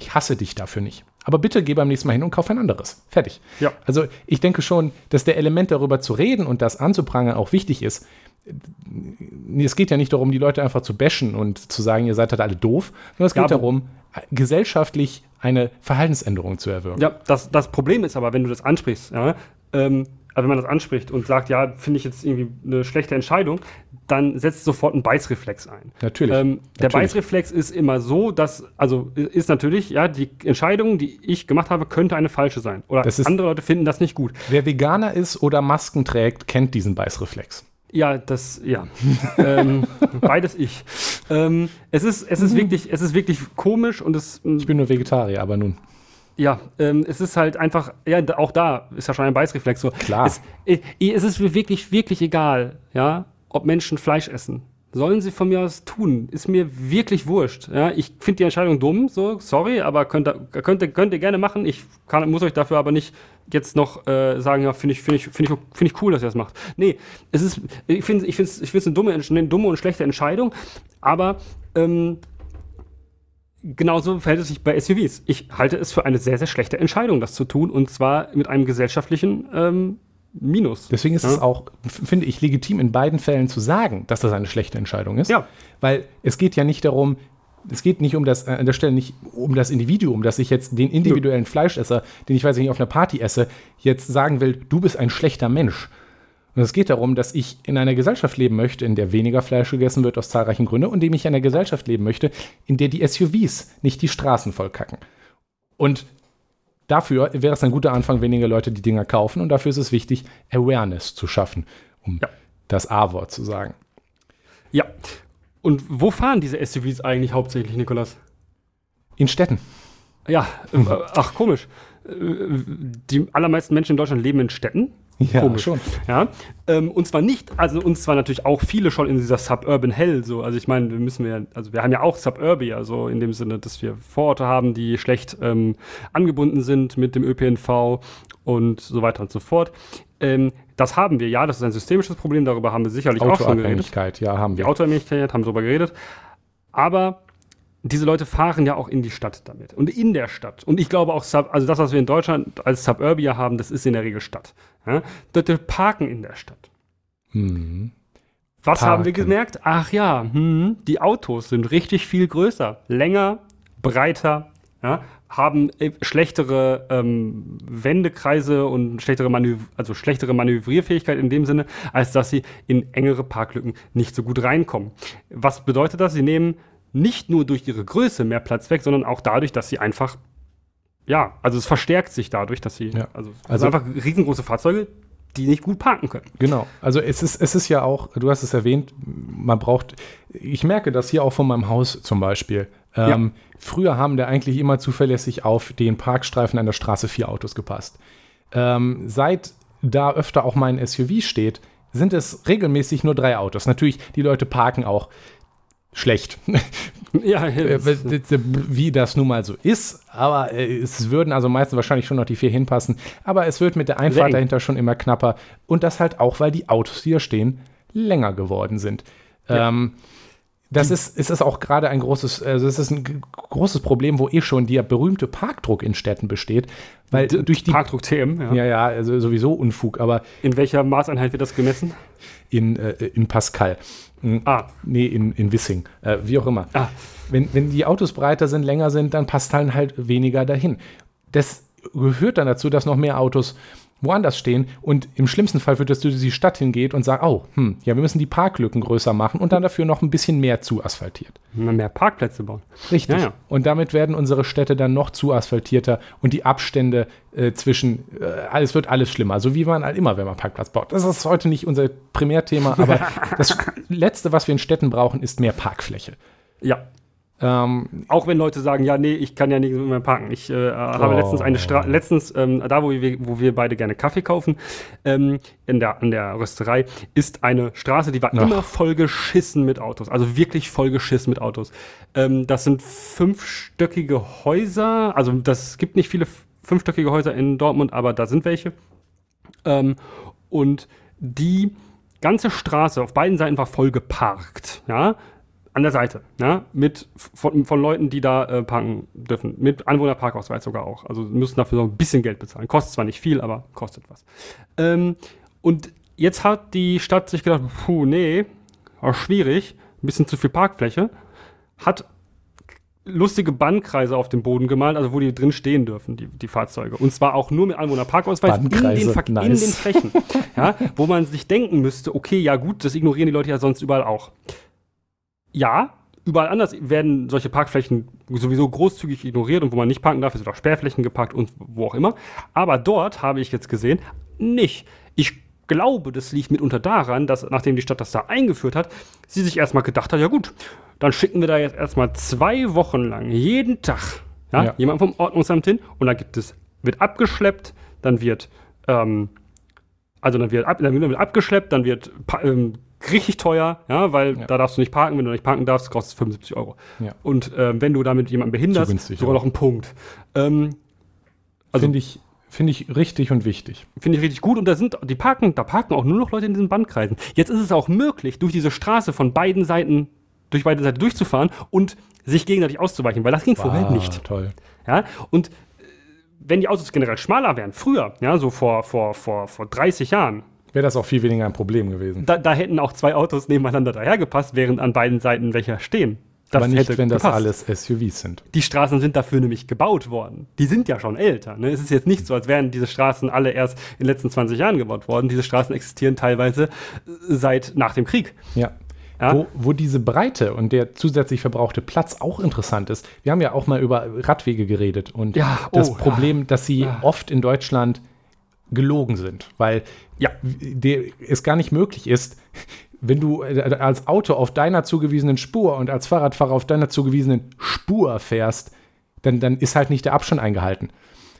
Speaker 1: Ich hasse dich dafür nicht. Aber bitte geh beim nächsten Mal hin und kauf ein anderes. Fertig.
Speaker 2: Ja.
Speaker 1: Also ich denke schon, dass der Element darüber zu reden und das anzuprangern auch wichtig ist. Es geht ja nicht darum, die Leute einfach zu bashen und zu sagen, ihr seid halt alle doof, sondern es
Speaker 2: Ja,
Speaker 1: geht darum, gesellschaftlich eine Verhaltensänderung zu erwirken.
Speaker 2: Ja, das, das Problem ist aber, wenn du das ansprichst, ja, ähm, wenn man das anspricht und sagt, ja, finde ich jetzt irgendwie eine schlechte Entscheidung, dann setzt sofort ein Beißreflex ein.
Speaker 1: Natürlich.
Speaker 2: Ähm, der
Speaker 1: Natürlich.
Speaker 2: Beißreflex ist immer so, dass, also ist natürlich, ja, die Entscheidung, die ich gemacht habe, könnte eine falsche sein. Oder
Speaker 1: ist-
Speaker 2: andere Leute finden das nicht gut.
Speaker 1: Wer Veganer ist oder Masken trägt, kennt diesen Beißreflex.
Speaker 2: Ja, das, ja. <laughs> ähm, beides ich. Ähm, es ist, es ist wirklich, es ist wirklich komisch und es,
Speaker 1: Ich bin nur Vegetarier, aber nun.
Speaker 2: Ja, ähm, es ist halt einfach, ja, auch da ist ja schon ein Beißreflex so.
Speaker 1: Klar.
Speaker 2: Es, äh, es ist mir wirklich, wirklich egal, ja, ob Menschen Fleisch essen. Sollen sie von mir aus tun. Ist mir wirklich wurscht. Ja, ich finde die Entscheidung dumm, so, sorry, aber könnt ihr, könnt könnt ihr gerne machen. Ich kann, muss euch dafür aber nicht jetzt noch äh, sagen, ja, finde ich, finde ich, finde ich, finde ich cool, dass ihr das macht. Nee, es ist, ich finde ich finde ich es eine dumme, eine dumme und schlechte Entscheidung, aber ähm, Genauso verhält es sich bei SUVs. Ich halte es für eine sehr, sehr schlechte Entscheidung, das zu tun, und zwar mit einem gesellschaftlichen ähm, Minus.
Speaker 1: Deswegen ist
Speaker 2: Ja.
Speaker 1: es auch, finde ich, legitim in beiden Fällen zu sagen, dass das eine schlechte Entscheidung ist.
Speaker 2: Ja.
Speaker 1: Weil es geht ja nicht darum, es geht nicht um das, äh, an der Stelle nicht um das Individuum, dass ich jetzt den individuellen Fleischesser, den ich weiß nicht auf einer Party esse, jetzt sagen will, du bist ein schlechter Mensch. Und es geht darum, dass ich in einer Gesellschaft leben möchte, in der weniger Fleisch gegessen wird aus zahlreichen Gründen und indem ich in einer Gesellschaft leben möchte, in der die SUVs nicht die Straßen vollkacken. Und dafür wäre es ein guter Anfang, weniger Leute die Dinger kaufen und dafür ist es wichtig, Awareness zu schaffen, um
Speaker 2: Ja.
Speaker 1: das A-Wort zu sagen.
Speaker 2: Ja. Und wo fahren diese SUVs eigentlich hauptsächlich, Nikolas?
Speaker 1: In Städten.
Speaker 2: Ja, äh, ach, komisch. Äh, Die allermeisten Menschen in Deutschland leben in Städten.
Speaker 1: Ja,
Speaker 2: Komisch.
Speaker 1: schon.
Speaker 2: Ja, ähm, und zwar nicht, also uns zwar natürlich auch viele schon in dieser Suburban Hell, so, also ich meine, wir müssen wir, also wir haben ja auch Suburbia, so in dem Sinne, dass wir Vororte haben, die schlecht ähm, angebunden sind mit dem ÖPNV und so weiter und so fort. Ähm, das haben wir, ja, das ist ein systemisches Problem, darüber haben wir sicherlich auch schon geredet.
Speaker 1: Ja, haben
Speaker 2: Die
Speaker 1: wir.
Speaker 2: Autoabhängigkeit haben wir darüber geredet. Aber diese Leute fahren ja auch in die Stadt damit. Und in der Stadt. Und ich glaube auch, also das, was wir in Deutschland als Suburbia haben, das ist in der Regel Stadt. Ja? Leute parken in der Stadt.
Speaker 1: Mhm.
Speaker 2: Was haben wir
Speaker 1: Parken.
Speaker 2: gemerkt? Ach ja, hm, die Autos sind richtig viel größer, länger, breiter, ja, haben äh, schlechtere ähm, Wendekreise und schlechtere, Manöv also schlechtere Manövrierfähigkeit in dem Sinne, als dass sie in engere Parklücken nicht so gut reinkommen. Was bedeutet das? Sie nehmen nicht nur durch ihre Größe mehr Platz weg, sondern auch dadurch, dass sie einfach, ja, also es verstärkt sich dadurch, dass sie,
Speaker 1: Ja.
Speaker 2: also, also einfach riesengroße Fahrzeuge, die nicht gut parken können.
Speaker 1: Genau. Also es ist, es ist ja auch, du hast es erwähnt, man braucht, ich merke das hier auch von meinem Haus zum Beispiel. Ähm, Früher haben da eigentlich immer zuverlässig auf den Parkstreifen an der Straße vier Autos gepasst. Ähm, seit da öfter auch mein SUV steht, sind es regelmäßig nur drei Autos. Natürlich, die Leute parken auch schlecht.
Speaker 2: Ja, <laughs>
Speaker 1: Äh, wie das nun mal so ist, aber äh, es würden also meistens wahrscheinlich schon noch die vier hinpassen, aber es wird mit der Einfahrt
Speaker 2: Eng.
Speaker 1: dahinter schon immer knapper und das halt auch, weil die Autos, die hier stehen, länger geworden sind.
Speaker 2: Ja.
Speaker 1: Ähm, das ist, es ist auch gerade ein großes, also es ist ein großes Problem, wo eh schon der berühmte Parkdruck in Städten besteht, weil
Speaker 2: D-
Speaker 1: durch die
Speaker 2: Parkdruck TM, ja.
Speaker 1: ja, ja, also sowieso Unfug, aber
Speaker 2: In welcher Maßeinheit wird das gemessen?
Speaker 1: in, äh, in Pascal. Hm,
Speaker 2: Ah,
Speaker 1: Nee, in, in Wissing, äh, wie auch immer.
Speaker 2: ah,
Speaker 1: Wenn, wenn die Autos breiter sind, länger sind, dann passt dann halt weniger dahin. Das gehört dann dazu, dass noch mehr Autos woanders stehen und im schlimmsten Fall wird das durch die Stadt hingeht und sagt, oh, hm, ja, wir müssen die Parklücken größer machen und dann dafür noch ein bisschen mehr zu asphaltiert.
Speaker 2: Mehr Parkplätze bauen.
Speaker 1: Richtig.
Speaker 2: Ja, ja.
Speaker 1: Und damit werden unsere Städte dann noch zu asphaltierter und die Abstände äh, zwischen, äh, es wird alles schlimmer. So wie man halt immer, wenn man Parkplatz baut. Das ist heute nicht unser Primärthema, aber <laughs> das Letzte, was wir in Städten brauchen, ist mehr Parkfläche.
Speaker 2: Ja. Ähm, auch wenn Leute sagen, ja, nee, ich kann ja nicht mehr parken. Ich äh, habe oh. letztens eine Straße, letztens, ähm, da wo wir, wo wir beide gerne Kaffee kaufen, ähm, in der, an der Rösterei, ist eine Straße, die war Ach. immer vollgeschissen mit Autos. Also wirklich vollgeschissen mit Autos. Ähm, das sind fünfstöckige Häuser, also das gibt nicht viele fünfstöckige Häuser in Dortmund, aber da sind welche. Ähm, und die ganze Straße auf beiden Seiten war voll geparkt. Ja, an der Seite, ja, mit von, von Leuten, die da äh, parken dürfen, mit Anwohnerparkausweis sogar auch. Also müssen dafür so ein bisschen Geld bezahlen. Kostet zwar nicht viel, aber kostet was. Ähm, und jetzt hat die Stadt sich gedacht, puh, nee, auch schwierig, ein bisschen zu viel Parkfläche, hat lustige Bannkreise auf dem Boden gemalt, also wo die drin stehen dürfen, die, die Fahrzeuge. Und zwar auch nur mit Anwohnerparkausweis in den, nice. in den Flächen. ja, <laughs> wo man sich denken müsste, okay, ja gut, das ignorieren die Leute ja sonst überall auch ja, überall anders werden solche Parkflächen sowieso großzügig ignoriert und wo man nicht parken darf, sind auch Sperrflächen geparkt und wo auch immer. Aber dort habe ich jetzt gesehen, nicht. Ich glaube, das liegt mitunter daran, dass nachdem die Stadt das da eingeführt hat, sie sich erstmal gedacht hat, ja gut, dann schicken wir da jetzt erstmal zwei Wochen lang jeden Tag ja, ja. jemand vom Ordnungsamt hin und dann gibt es, wird abgeschleppt, dann wird ähm, also dann wird, ab, dann wird abgeschleppt, dann wird ähm, richtig teuer, ja, weil ja. da darfst du nicht parken. Wenn du nicht parken darfst, kostet es 75 Euro. Ja. Und ähm, wenn du damit jemanden behinderst, sogar noch einen Punkt. Ähm,
Speaker 1: also finde ich, finde ich richtig und wichtig.
Speaker 2: Finde ich richtig gut. Und da sind die parken, da parken auch nur noch Leute in diesen Bandkreisen. Jetzt ist es auch möglich, durch diese Straße von beiden Seiten, durch beide Seiten durchzufahren und sich gegenseitig auszuweichen, weil das ging wow, vorher nicht.
Speaker 1: Toll.
Speaker 2: Ja, und äh, wenn die Autos generell schmaler wären, früher, ja, so vor, vor, vor, vor 30 Jahren,
Speaker 1: wäre das auch viel weniger ein Problem gewesen.
Speaker 2: Da, da, hätten auch zwei Autos nebeneinander dahergepasst, während an beiden Seiten welche stehen.
Speaker 1: Das Aber nicht, wenn das alles SUVs sind.
Speaker 2: Die Straßen sind dafür nämlich gebaut worden. Die sind ja schon älter. Ne? Es ist jetzt nicht so, als wären diese Straßen alle erst in den letzten 20 Jahren gebaut worden. Diese Straßen existieren teilweise äh, seit nach dem Krieg.
Speaker 1: Ja. Ja? Wo, wo, diese Breite und der zusätzlich verbrauchte Platz auch interessant ist. Wir haben ja auch mal über Radwege geredet und ja, oh, das Problem, dass sie ja. oft in Deutschland gelogen sind, weil ja, es gar nicht möglich ist, wenn du äh, als Auto auf deiner zugewiesenen Spur und als Fahrradfahrer auf deiner zugewiesenen Spur fährst, dann, dann ist halt nicht der Abstand eingehalten.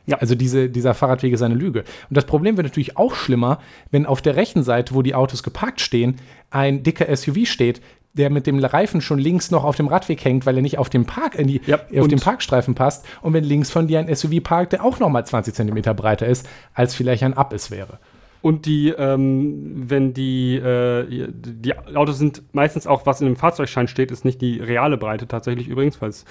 Speaker 1: Ja. Also diese, dieser Fahrradweg ist eine Lüge. Und das Problem wird natürlich auch schlimmer, wenn auf der rechten Seite, wo die Autos geparkt stehen, ein dicker SUV steht, der mit dem Reifen schon links noch auf dem Radweg hängt, weil er nicht auf dem Park in die, ja, auf den Parkstreifen passt. Und wenn links von dir ein SUV parkt, der auch noch mal 20 Zentimeter breiter ist, als vielleicht ein es wäre.
Speaker 2: Und die, ähm, wenn die, äh, die Autos sind meistens auch, was in dem Fahrzeugschein steht, ist nicht die reale Breite tatsächlich übrigens, falls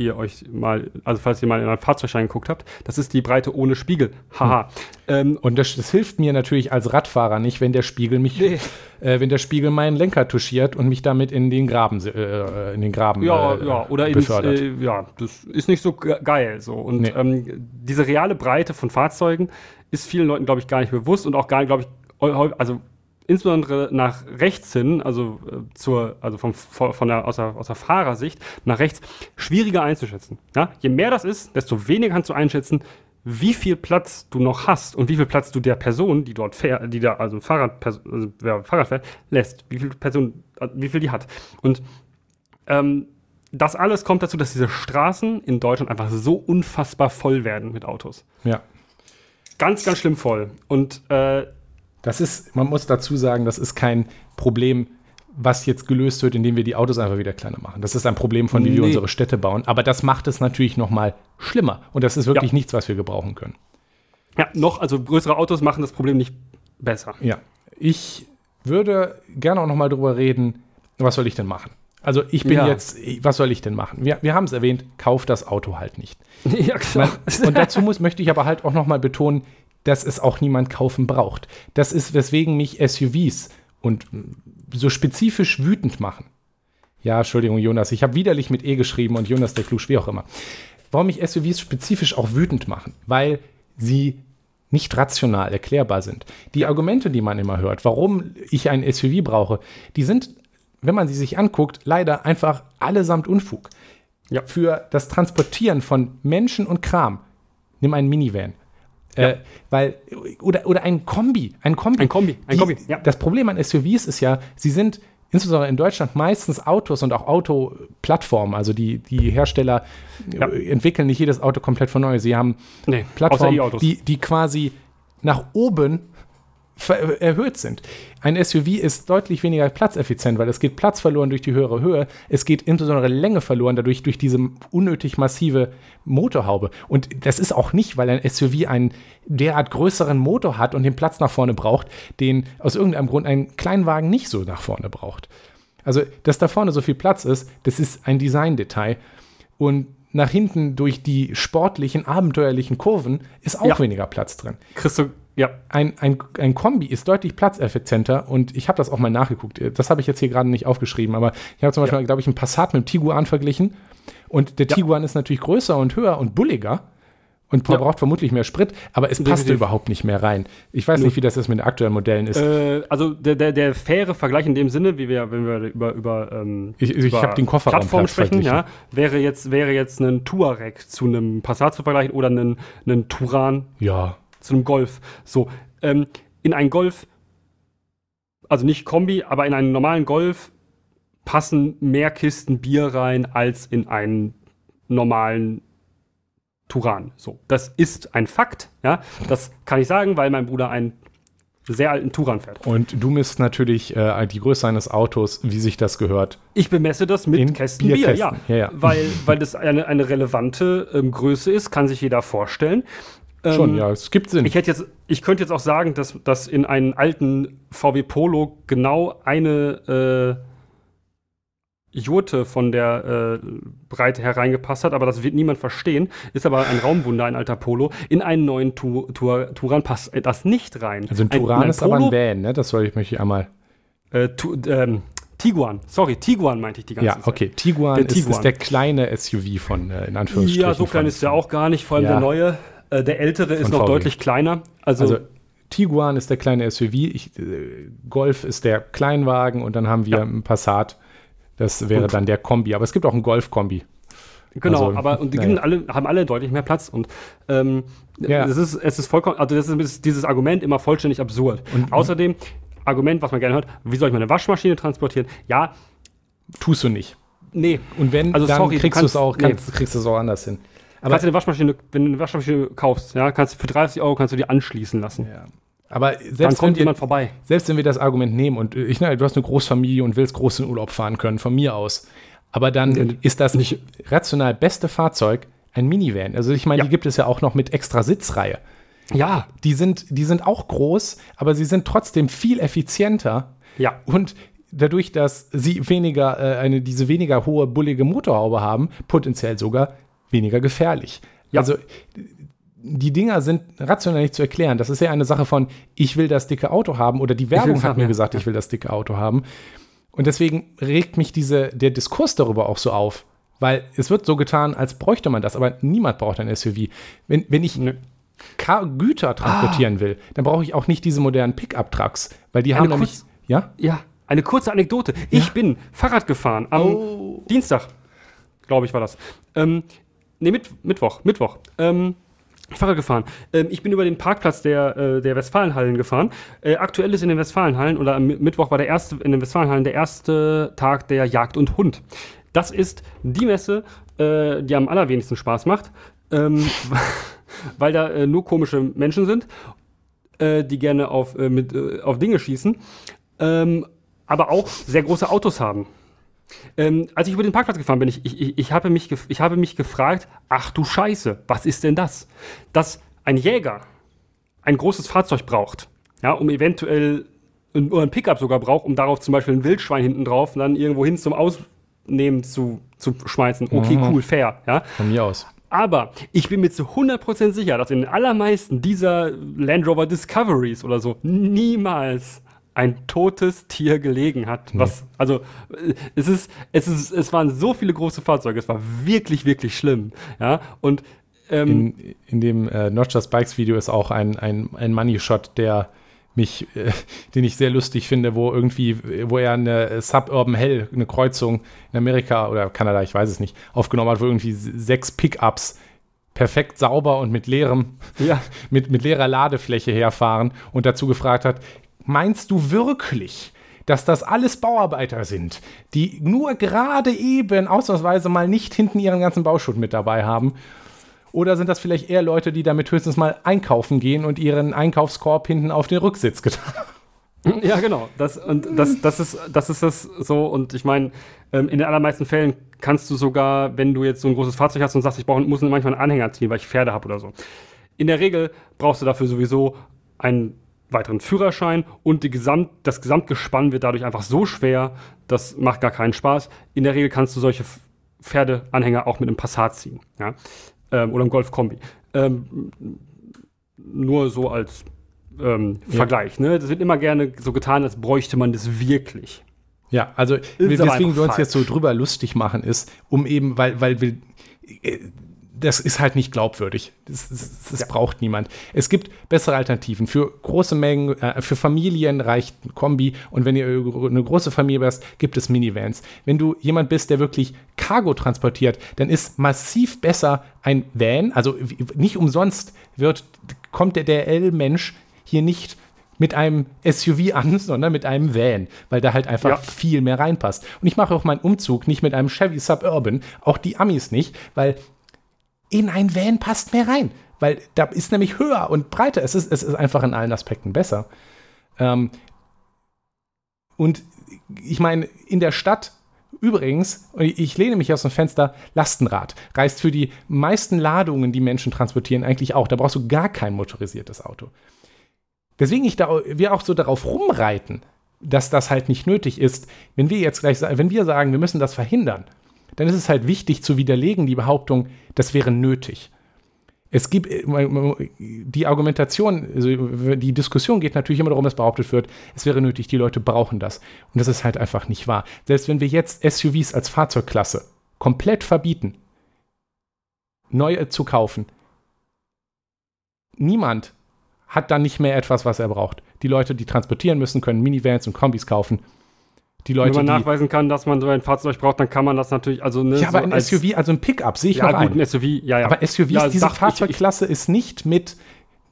Speaker 2: ihr euch mal, also falls ihr mal in einen Fahrzeugschein geguckt habt, das ist die Breite ohne Spiegel. Haha.
Speaker 1: Hm. Ähm, und das, das, hilft mir natürlich als Radfahrer nicht, wenn der Spiegel mich, nee. äh, wenn der Spiegel meinen Lenker touchiert und mich damit in den Graben, äh, in den Graben
Speaker 2: ja, äh, ja, oder befördert. Ins, äh, ja, das ist nicht so geil so. Und nee. ähm, diese reale Breite von Fahrzeugen ist vielen Leuten, glaube ich, gar nicht bewusst und auch gar nicht, glaube ich, also insbesondere nach rechts hin, also äh, zur, also vom, von der, aus, der, aus der Fahrersicht nach rechts, schwieriger einzuschätzen. Ja? Je mehr das ist, desto weniger kannst du einschätzen, wie viel Platz du noch hast und wie viel Platz du der Person, die dort fährt, die da also Fahrrad, also, wer Fahrrad fährt, lässt, wie viel Person, wie viel die hat. Und ähm, das alles kommt dazu, dass diese Straßen in Deutschland einfach so unfassbar voll werden mit Autos.
Speaker 1: Ja.
Speaker 2: Ganz, ganz schlimm voll. Und äh,
Speaker 1: das ist, man muss dazu sagen, das ist kein Problem, was jetzt gelöst wird, indem wir die Autos einfach wieder kleiner machen. Das ist ein Problem von, wie nee. wir unsere Städte bauen. Aber das macht es natürlich noch mal schlimmer. Und das ist wirklich ja. nichts, was wir gebrauchen können.
Speaker 2: Ja, noch, also größere Autos machen das Problem nicht besser.
Speaker 1: Ja, ich würde gerne auch noch mal darüber reden, was soll ich denn machen? Also ich bin ja. jetzt, was soll ich denn machen? Wir, wir haben es erwähnt, kauf das Auto halt nicht. <laughs> Ja, klar. Und dazu muss, möchte ich aber halt auch noch mal betonen, dass es auch niemand kaufen braucht. Das ist, weswegen mich SUVs und so spezifisch wütend machen. Ja, Entschuldigung, Jonas, ich habe widerlich mit E geschrieben und Jonas der Klusch, wie auch immer. Warum mich SUVs spezifisch auch wütend machen? Weil sie nicht rational erklärbar sind. Die Argumente, die man immer hört, warum ich ein SUV brauche, die sind, wenn man sie sich anguckt, leider einfach allesamt Unfug. Ja. Für das Transportieren von Menschen und Kram, nimm einen Minivan. Ja. Äh, weil, oder, oder ein Kombi, ein Kombi.
Speaker 2: Ein Kombi,
Speaker 1: ein Kombi, ja. Das Problem an SUVs ist ja, sie sind insbesondere in Deutschland meistens Autos und auch Autoplattformen. Also die, die Hersteller ja. entwickeln nicht jedes Auto komplett von neu. Sie haben nee, Plattformen, e die, die quasi nach oben erhöht sind. Ein SUV ist deutlich weniger platzeffizient, weil es geht Platz verloren durch die höhere Höhe, es geht insbesondere Länge verloren dadurch durch diese unnötig massive Motorhaube. Und das ist auch nicht, weil ein SUV einen derart größeren Motor hat und den Platz nach vorne braucht, den aus irgendeinem Grund ein Kleinwagen nicht so nach vorne braucht. Also, dass da vorne so viel Platz ist, das ist ein Design-Detail. Und nach hinten durch die sportlichen, abenteuerlichen Kurven ist auch ja. weniger Platz drin.
Speaker 2: Kriegst du ja.
Speaker 1: Ein, ein, ein Kombi ist deutlich platzeffizienter und ich habe das auch mal nachgeguckt. Das habe ich jetzt hier gerade nicht aufgeschrieben, aber ich habe zum Beispiel, ja. glaube ich, einen Passat mit dem Tiguan verglichen und der ja. Tiguan ist natürlich größer und höher und bulliger und ja. braucht vermutlich mehr Sprit, aber es passt überhaupt nicht mehr rein. Ich weiß nicht, wie das jetzt mit den aktuellen Modellen ist.
Speaker 2: Äh, also der, der, der faire Vergleich in dem Sinne, wie wir, wenn wir über, über, ähm,
Speaker 1: ich, ich habe den Kofferraum
Speaker 2: sprechen, ja, wäre jetzt, wäre jetzt ein Touareg zu einem Passat zu vergleichen oder einen, einen Turan.
Speaker 1: Ja
Speaker 2: zu einem Golf. So, ähm, in einen Golf, also nicht Kombi, aber in einen normalen Golf passen mehr Kisten Bier rein als in einen normalen Turan. So, das ist ein Fakt, ja. Das kann ich sagen, weil mein Bruder einen sehr alten Turan fährt.
Speaker 1: Und du misst natürlich äh, die Größe eines Autos, wie sich das gehört.
Speaker 2: Ich bemesse das mit in Kästen Bier, ja. ja, ja. Weil, weil das eine, eine relevante ähm, Größe ist, kann sich jeder vorstellen.
Speaker 1: Schon, ähm, ja, es gibt Sinn.
Speaker 2: Ich, hätte jetzt, ich könnte jetzt auch sagen, dass, dass in einen alten VW Polo genau eine äh, Jurte von der äh, Breite hereingepasst hat, aber das wird niemand verstehen. Ist aber ein Raumwunder, ein alter Polo. In einen neuen tu tu Turan passt das nicht rein.
Speaker 1: Also ein Turan ein, ein ist Polo, aber ein Van, ne? Das soll ich mich einmal.
Speaker 2: Äh, tu, ähm, Tiguan, sorry, Tiguan meinte ich die ganze
Speaker 1: ja, Zeit. Ja, okay, Tiguan, der Tiguan. Ist, ist, der kleine SUV von, äh, in Anführungsstrichen.
Speaker 2: Ja, so klein ist der auch gar nicht, vor allem ja. der neue. Äh, der ältere ist noch VW. deutlich kleiner. Also, also,
Speaker 1: Tiguan ist der kleine SUV, ich, äh, Golf ist der Kleinwagen und dann haben wir ja. ein Passat. Das wäre und, dann der Kombi. Aber es gibt auch einen Golf-Kombi.
Speaker 2: Genau, also, aber und die naja. alle, haben alle deutlich mehr Platz und ähm, ja. es, ist, es ist vollkommen, also das ist dieses Argument immer vollständig absurd. Und, Außerdem, Argument, was man gerne hört, wie soll ich meine Waschmaschine transportieren? Ja.
Speaker 1: Tust du nicht.
Speaker 2: Nee.
Speaker 1: Und wenn,
Speaker 2: also,
Speaker 1: dann
Speaker 2: sorry,
Speaker 1: kriegst du es auch, kannst, nee. kriegst du es auch anders hin.
Speaker 2: Aber kannst du eine Waschmaschine, wenn du eine Waschmaschine kaufst, ja, kannst für 30 Euro kannst du die anschließen lassen. Ja.
Speaker 1: Aber selbst
Speaker 2: dann kommt jemand vorbei.
Speaker 1: Selbst wenn wir das Argument nehmen und ich, ne, du hast eine Großfamilie und willst groß in Urlaub fahren können, von mir aus. Aber dann ja, ist das nicht rational beste Fahrzeug ein Minivan. Also ich meine, ja. die gibt es ja auch noch mit extra Sitzreihe.
Speaker 2: Ja.
Speaker 1: Die sind, die sind auch groß, aber sie sind trotzdem viel effizienter.
Speaker 2: Ja.
Speaker 1: Und dadurch, dass sie weniger, äh, eine, diese weniger hohe, bullige Motorhaube haben, potenziell sogar weniger gefährlich. Ja. Also die Dinger sind rational nicht zu erklären. Das ist ja eine Sache von, ich will das dicke Auto haben oder die Werbung hat mir gesagt, ich will das dicke Auto haben. Und deswegen regt mich diese, der Diskurs darüber auch so auf. Weil es wird so getan, als bräuchte man das, aber niemand braucht ein SUV. Wenn, wenn ich Nö. Güter transportieren ah. will, dann brauche ich auch nicht diese modernen Pickup-Trucks, weil die eine haben
Speaker 2: nämlich. Ja? Ja, eine kurze Anekdote. Ja? Ich bin Fahrrad gefahren am oh. Dienstag, glaube ich, war das. Ähm, nee, Mitt Mittwoch, Mittwoch. Ähm, Fahrrad gefahren. Ähm, ich bin über den Parkplatz der, äh, der Westfalenhallen gefahren. Äh, aktuell ist in den Westfalenhallen, oder am Mittwoch war der erste, in den Westfalenhallen der erste Tag der Jagd und Hund. Das ist die Messe, äh, die am allerwenigsten Spaß macht, ähm, <laughs> weil da äh, nur komische Menschen sind, äh, die gerne auf, äh, mit, auf Dinge schießen, ähm, aber auch sehr große Autos haben. Ähm, als ich über den Parkplatz gefahren bin, ich, ich, ich, habe mich ich habe mich gefragt, ach du Scheiße, was ist denn das? Dass ein Jäger ein großes Fahrzeug braucht, ja, um eventuell oder ein Pickup sogar braucht, um darauf zum Beispiel ein Wildschwein hinten drauf dann irgendwo hin zum Ausnehmen zu, zu schmeißen. Okay, mhm. cool, fair, ja.
Speaker 1: Von mir aus.
Speaker 2: Aber ich bin mir zu 100% sicher, dass in den allermeisten dieser Land Rover Discoveries oder so niemals ein totes Tier gelegen hat. Was, also es ist, es ist, es waren so viele große Fahrzeuge, es war wirklich, wirklich schlimm. Ja, und
Speaker 1: ähm, in, in dem äh, Not Just Bikes Video ist auch ein, ein, ein Money-Shot, der mich, äh, den ich sehr lustig finde, wo irgendwie, wo er eine Suburban Hell, eine Kreuzung in Amerika oder Kanada, ich weiß es nicht, aufgenommen hat, wo irgendwie sechs Pickups perfekt sauber und mit leerem, ja. <laughs> mit, mit leerer Ladefläche herfahren und dazu gefragt hat, meinst du wirklich, dass das alles Bauarbeiter sind, die nur gerade eben ausnahmsweise mal nicht hinten ihren ganzen Bauschutt mit dabei haben oder sind das vielleicht eher Leute, die damit höchstens mal einkaufen gehen und ihren Einkaufskorb hinten auf den Rücksitz getan haben? <laughs>
Speaker 2: Ja, genau. Das, und das, das, ist, das ist das so. Und ich meine, ähm, in den allermeisten Fällen kannst du sogar, wenn du jetzt so ein großes Fahrzeug hast und sagst, ich brauch, muss manchmal einen Anhänger ziehen, weil ich Pferde habe oder so. In der Regel brauchst du dafür sowieso einen weiteren Führerschein und Gesamt, das Gesamtgespann wird dadurch einfach so schwer, das macht gar keinen Spaß. In der Regel kannst du solche Pferdeanhänger auch mit einem Passat ziehen. Ja? ähm, oder im Golf-Kombi. Ähm, nur so als ähm, ja. Vergleich. Ne? Das wird immer gerne so getan, als bräuchte man das wirklich.
Speaker 1: Ja, also deswegen wir uns jetzt so drüber lustig machen, ist, um eben, weil, weil wir äh, das ist halt nicht glaubwürdig. Das, das, das ja. braucht niemand. Es gibt bessere Alternativen. Für große Mengen, äh, für Familien reicht ein Kombi. Und wenn ihr eine große Familie bist, gibt es Minivans. Wenn du jemand bist, der wirklich Cargo transportiert, dann ist massiv besser ein Van. Also nicht umsonst wird, kommt der DL-Mensch hier nicht mit einem SUV an, <laughs> sondern mit einem Van, weil da halt einfach ja. viel mehr reinpasst. Und ich mache auch meinen Umzug nicht mit einem Chevy Suburban, auch die Amis nicht, weil in ein Van passt mehr rein, weil da ist nämlich höher und breiter. Es ist, es ist einfach in allen Aspekten besser. Ähm, und ich meine, in der Stadt übrigens, ich lehne mich aus dem Fenster, Lastenrad reißt für die meisten Ladungen, die Menschen transportieren, eigentlich auch. Da brauchst du gar kein motorisiertes Auto. Deswegen ich da, wir auch so darauf rumreiten, dass das halt nicht nötig ist. Wenn wir jetzt gleich, wenn wir sagen, wir müssen das verhindern, dann ist es halt wichtig zu widerlegen, die Behauptung, das wäre nötig. Es gibt äh, die Argumentation, also die Diskussion geht natürlich immer darum, dass behauptet wird, es wäre nötig, die Leute brauchen das. Und das ist halt einfach nicht wahr. Selbst wenn wir jetzt SUVs als Fahrzeugklasse komplett verbieten, neu zu kaufen, niemand hat dann nicht mehr etwas, was er braucht. Die Leute, die transportieren müssen, können Minivans und Kombis kaufen
Speaker 2: die Leute, Wenn man nachweisen kann, dass man so ein Fahrzeug braucht, dann kann man das natürlich, also
Speaker 1: ne, Ja, aber
Speaker 2: so
Speaker 1: ein SUV, also ein Pickup, sehe ich ja, noch gut, ein.
Speaker 2: ein SUV, ja, ja.
Speaker 1: Aber SUVs, ja, diese Fahrzeugklasse ist nicht mit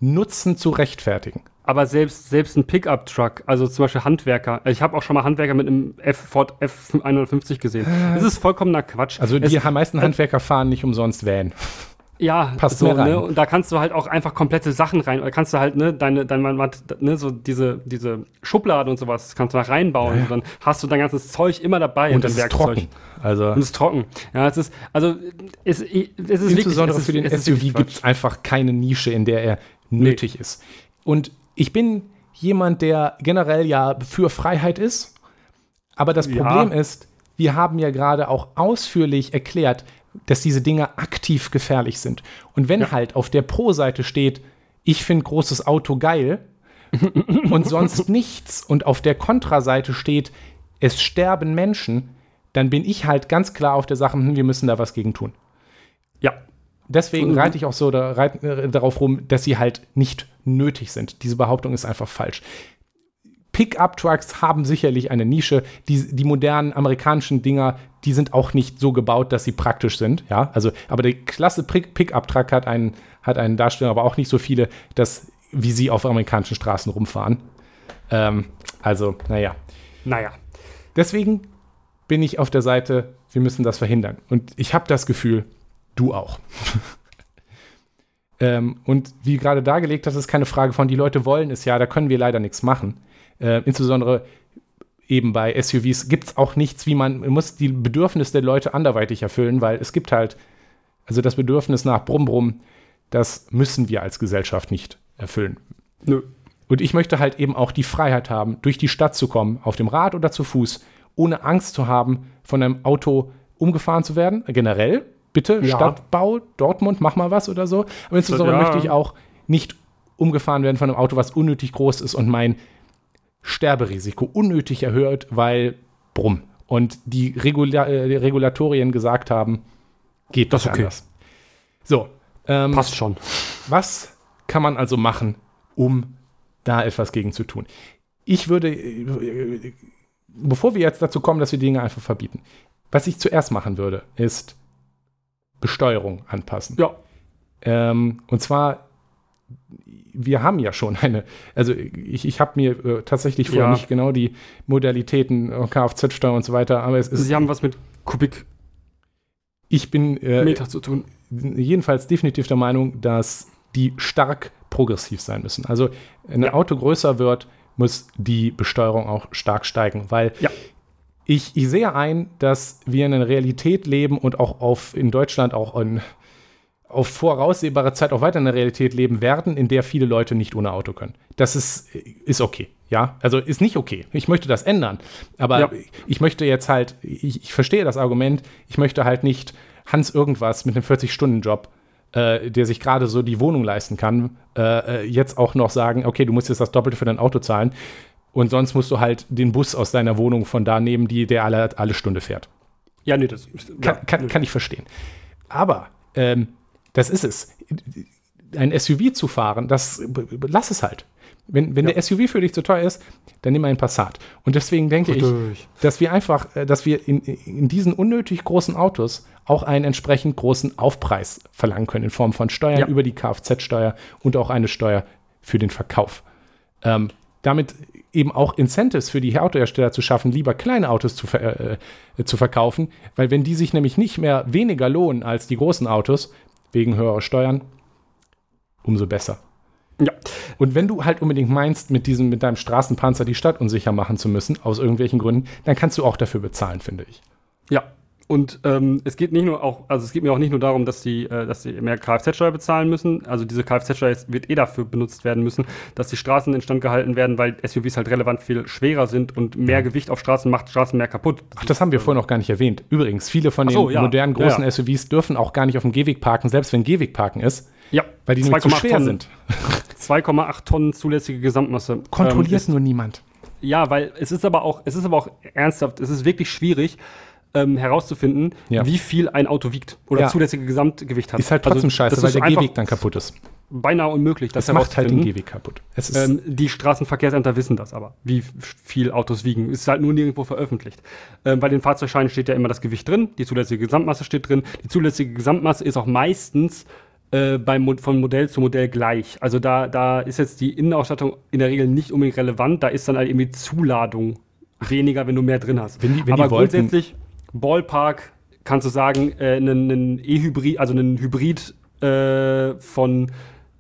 Speaker 1: Nutzen zu rechtfertigen.
Speaker 2: Aber selbst, selbst ein Pickup-Truck, also zum Beispiel Handwerker, ich habe auch schon mal Handwerker mit einem F Ford F150 gesehen. Das ist vollkommener Quatsch.
Speaker 1: Also die es, meisten Handwerker fahren nicht umsonst Van.
Speaker 2: Ja, passt so, ne? Und da kannst du halt auch einfach komplette Sachen rein. Oder kannst du halt, ne, deine, deine, ne, so diese, diese Schubladen und sowas, kannst du da reinbauen. Ja. Und dann hast du dein ganzes Zeug immer dabei
Speaker 1: und das ist trocken.
Speaker 2: Also und es ist trocken. Ja, es ist, also, es, es ist
Speaker 1: Insbesondere wirklich, für den es SUV gibt es einfach keine Nische, in der er nötig nee. ist. Und ich bin jemand, der generell ja für Freiheit ist. Aber das Problem ja. ist, wir haben ja gerade auch ausführlich erklärt, dass diese Dinge aktiv gefährlich sind. Und wenn ja. halt auf der Pro-Seite steht, ich finde großes Auto geil <laughs> und sonst nichts und auf der Kontraseite steht, es sterben Menschen, dann bin ich halt ganz klar auf der Sache, hm, wir müssen da was gegen tun.
Speaker 2: Ja.
Speaker 1: Deswegen reite ich auch so da, reite, äh, darauf rum, dass sie halt nicht nötig sind. Diese Behauptung ist einfach falsch. Pickup-Trucks haben sicherlich eine Nische. Die, die modernen amerikanischen Dinger, die sind auch nicht so gebaut, dass sie praktisch sind. Ja, also, aber der klasse Pickup-Truck hat einen, hat einen Darstellung, aber auch nicht so viele, dass, wie sie auf amerikanischen Straßen rumfahren. Ähm, also, naja.
Speaker 2: Naja.
Speaker 1: Deswegen bin ich auf der Seite, wir müssen das verhindern. Und ich habe das Gefühl, du auch. <laughs> ähm, und wie gerade dargelegt, das ist keine Frage von, die Leute wollen es ja, da können wir leider nichts machen. Äh, insbesondere eben bei SUVs gibt es auch nichts, wie man, man muss die Bedürfnisse der Leute anderweitig erfüllen, weil es gibt halt, also das Bedürfnis nach Brumm Brumm, das müssen wir als Gesellschaft nicht erfüllen. Nö. Und ich möchte halt eben auch die Freiheit haben, durch die Stadt zu kommen, auf dem Rad oder zu Fuß, ohne Angst zu haben, von einem Auto umgefahren zu werden. Generell, bitte, ja. Stadtbau, Dortmund, mach mal was oder so. Aber insbesondere ja. möchte ich auch nicht umgefahren werden von einem Auto, was unnötig groß ist und mein Sterberisiko unnötig erhöht, weil brumm. Und die, Regula äh, Regulatorien gesagt haben, geht das okay. anders. So, Ähm,
Speaker 2: Passt schon.
Speaker 1: Was kann man also machen, um da etwas gegen zu tun? Ich würde, bevor wir jetzt dazu kommen, dass wir Dinge einfach verbieten, was ich zuerst machen würde, ist Besteuerung anpassen.
Speaker 2: Ja.
Speaker 1: Ähm, und zwar, wir haben ja schon eine, also ich, ich habe mir äh, tatsächlich vorher
Speaker 2: Ja.
Speaker 1: nicht genau die Modalitäten, äh, Kfz-Steuer und so weiter, aber es ist,
Speaker 2: Sie haben was mit Kubikmeter
Speaker 1: ich bin äh,
Speaker 2: zu tun.
Speaker 1: jedenfalls definitiv der Meinung, dass die stark progressiv sein müssen. Also, wenn ein
Speaker 2: Ja.
Speaker 1: Auto größer wird, muss die Besteuerung auch stark steigen, weil
Speaker 2: Ja.
Speaker 1: ich, ich sehe ein, dass wir in einer Realität leben und auch auf, in Deutschland auch in, auf voraussehbare Zeit auch weiter in einer Realität leben werden, in der viele Leute nicht ohne Auto können. Das ist, ist okay. Ja, also ist nicht okay. Ich möchte das ändern. Aber
Speaker 2: Ja.
Speaker 1: ich möchte jetzt halt, ich, ich verstehe das Argument, ich möchte halt nicht Hans irgendwas mit einem 40-Stunden-Job, äh, der sich gerade so die Wohnung leisten kann, äh, äh, jetzt auch noch sagen, okay, du musst jetzt das Doppelte für dein Auto zahlen und sonst musst du halt den Bus aus deiner Wohnung von da nehmen, die der alle, alle Stunde fährt.
Speaker 2: Ja, nee, das
Speaker 1: Kann, kann, kann ich verstehen. Aber ähm, das ist es. Ein SUV zu fahren, das lass es halt. Wenn, wenn
Speaker 2: Ja.
Speaker 1: der SUV für dich zu teuer ist, dann nimm einen Passat. Und deswegen denke ich,
Speaker 2: Richtig.
Speaker 1: dass wir einfach, äh, dass wir in, in diesen unnötig großen Autos auch einen entsprechend großen Aufpreis verlangen können in Form von Steuern
Speaker 2: Ja.
Speaker 1: über die Kfz-Steuer und auch eine Steuer für den Verkauf. Ähm, damit eben auch Incentives für die Autohersteller zu schaffen, lieber kleine Autos zu, ver äh, zu verkaufen, weil wenn die sich nämlich nicht mehr weniger lohnen als die großen Autos, wegen höherer Steuern, umso besser.
Speaker 2: Ja.
Speaker 1: Und wenn du halt unbedingt meinst, mit diesem, mit deinem Straßenpanzer die Stadt unsicher machen zu müssen, aus irgendwelchen Gründen, dann kannst du auch dafür bezahlen, finde ich.
Speaker 2: Ja. Und ähm, es geht nicht nur auch, also es geht mir auch nicht nur darum, dass die, äh, dass die mehr Kfz-Steuer bezahlen müssen. Also diese Kfz-Steuer wird eh dafür benutzt werden müssen, dass die Straßen instand gehalten werden, weil SUVs halt relevant viel schwerer sind und mehr Gewicht auf Straßen macht Straßen mehr kaputt.
Speaker 1: Ach, das haben wir vorhin noch gar nicht erwähnt. Übrigens, viele von
Speaker 2: so,
Speaker 1: den
Speaker 2: ja.
Speaker 1: modernen
Speaker 2: Ja,
Speaker 1: großen
Speaker 2: ja.
Speaker 1: SUVs dürfen auch gar nicht auf dem Gehweg parken, selbst wenn Gehweg parken ist,
Speaker 2: Ja,
Speaker 1: weil die nämlich zu
Speaker 2: 2,8
Speaker 1: schwer
Speaker 2: Tonnen.
Speaker 1: sind. <laughs>
Speaker 2: 2,8 Tonnen zulässige Gesamtmasse.
Speaker 1: Kontrolliert
Speaker 2: Ähm,
Speaker 1: nur niemand.
Speaker 2: Ja, weil es ist aber auch, es ist aber auch ernsthaft, es ist wirklich schwierig ähm, herauszufinden,
Speaker 1: Ja.
Speaker 2: wie viel ein Auto wiegt oder
Speaker 1: Ja.
Speaker 2: zulässige Gesamtgewicht hat.
Speaker 1: Ist halt
Speaker 2: Also,
Speaker 1: trotzdem scheiße,
Speaker 2: das
Speaker 1: weil der Gehweg dann kaputt ist.
Speaker 2: beinahe unmöglich, das,
Speaker 1: Das macht halt den. Gehweg kaputt.
Speaker 2: Ähm, die Straßenverkehrsämter wissen das aber, wie viel Autos wiegen. Ist halt nur nirgendwo veröffentlicht. Ähm, bei den Fahrzeugscheinen steht ja immer das Gewicht drin, die zulässige Gesamtmasse steht drin. Die zulässige Gesamtmasse ist auch meistens äh, beim von Modell zu Modell gleich. Also da, da ist jetzt die Innenausstattung in der Regel nicht unbedingt relevant. Da ist dann halt irgendwie Zuladung weniger, wenn du mehr drin hast.
Speaker 1: Wenn die- wenn
Speaker 2: aber
Speaker 1: die wollten-
Speaker 2: grundsätzlich, Ballpark, kannst du sagen, äh, einen einen E-Hybrid, also einen Hybrid äh, von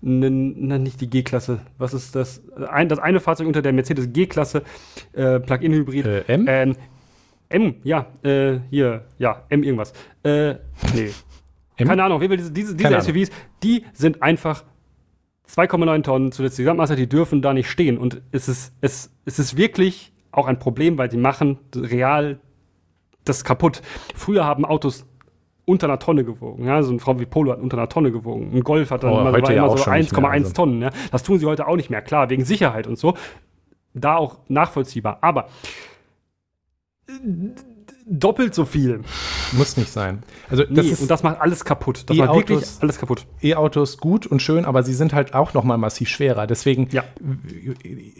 Speaker 2: na, nicht die G-Klasse. Was ist das? Ein, das eine Fahrzeug unter der Mercedes G-Klasse, äh, Plug-in-Hybrid.
Speaker 1: Äh, M?
Speaker 2: Ähm, M, ja, äh, hier, ja, M irgendwas. Äh, nee.
Speaker 1: M?
Speaker 2: Keine Ahnung, diese, diese, diese
Speaker 1: Keine Ahnung.
Speaker 2: SUVs, die sind einfach 2,9 Tonnen zusätzliche Gesamtmasse, die dürfen da nicht stehen. Und es ist, es, es ist wirklich auch ein Problem, weil die machen real das kaputt. Früher haben Autos unter einer Tonne gewogen. Ja? So eine Frau wie Polo hat unter einer Tonne gewogen. Ein Golf hat dann
Speaker 1: Oh,
Speaker 2: war
Speaker 1: ja
Speaker 2: immer so
Speaker 1: schon nicht mehr,
Speaker 2: 1,1
Speaker 1: also.
Speaker 2: Tonnen. Ja? Das tun sie heute auch nicht mehr, klar, wegen Sicherheit und so. Da auch nachvollziehbar. Aber äh, doppelt so viel.
Speaker 1: muss nicht sein. Also
Speaker 2: Nee,
Speaker 1: das ist
Speaker 2: und das macht alles kaputt. Das macht
Speaker 1: E-Autos-
Speaker 2: wirklich alles kaputt.
Speaker 1: E-Autos gut und schön, aber sie sind halt auch noch mal massiv schwerer. Deswegen
Speaker 2: Ja.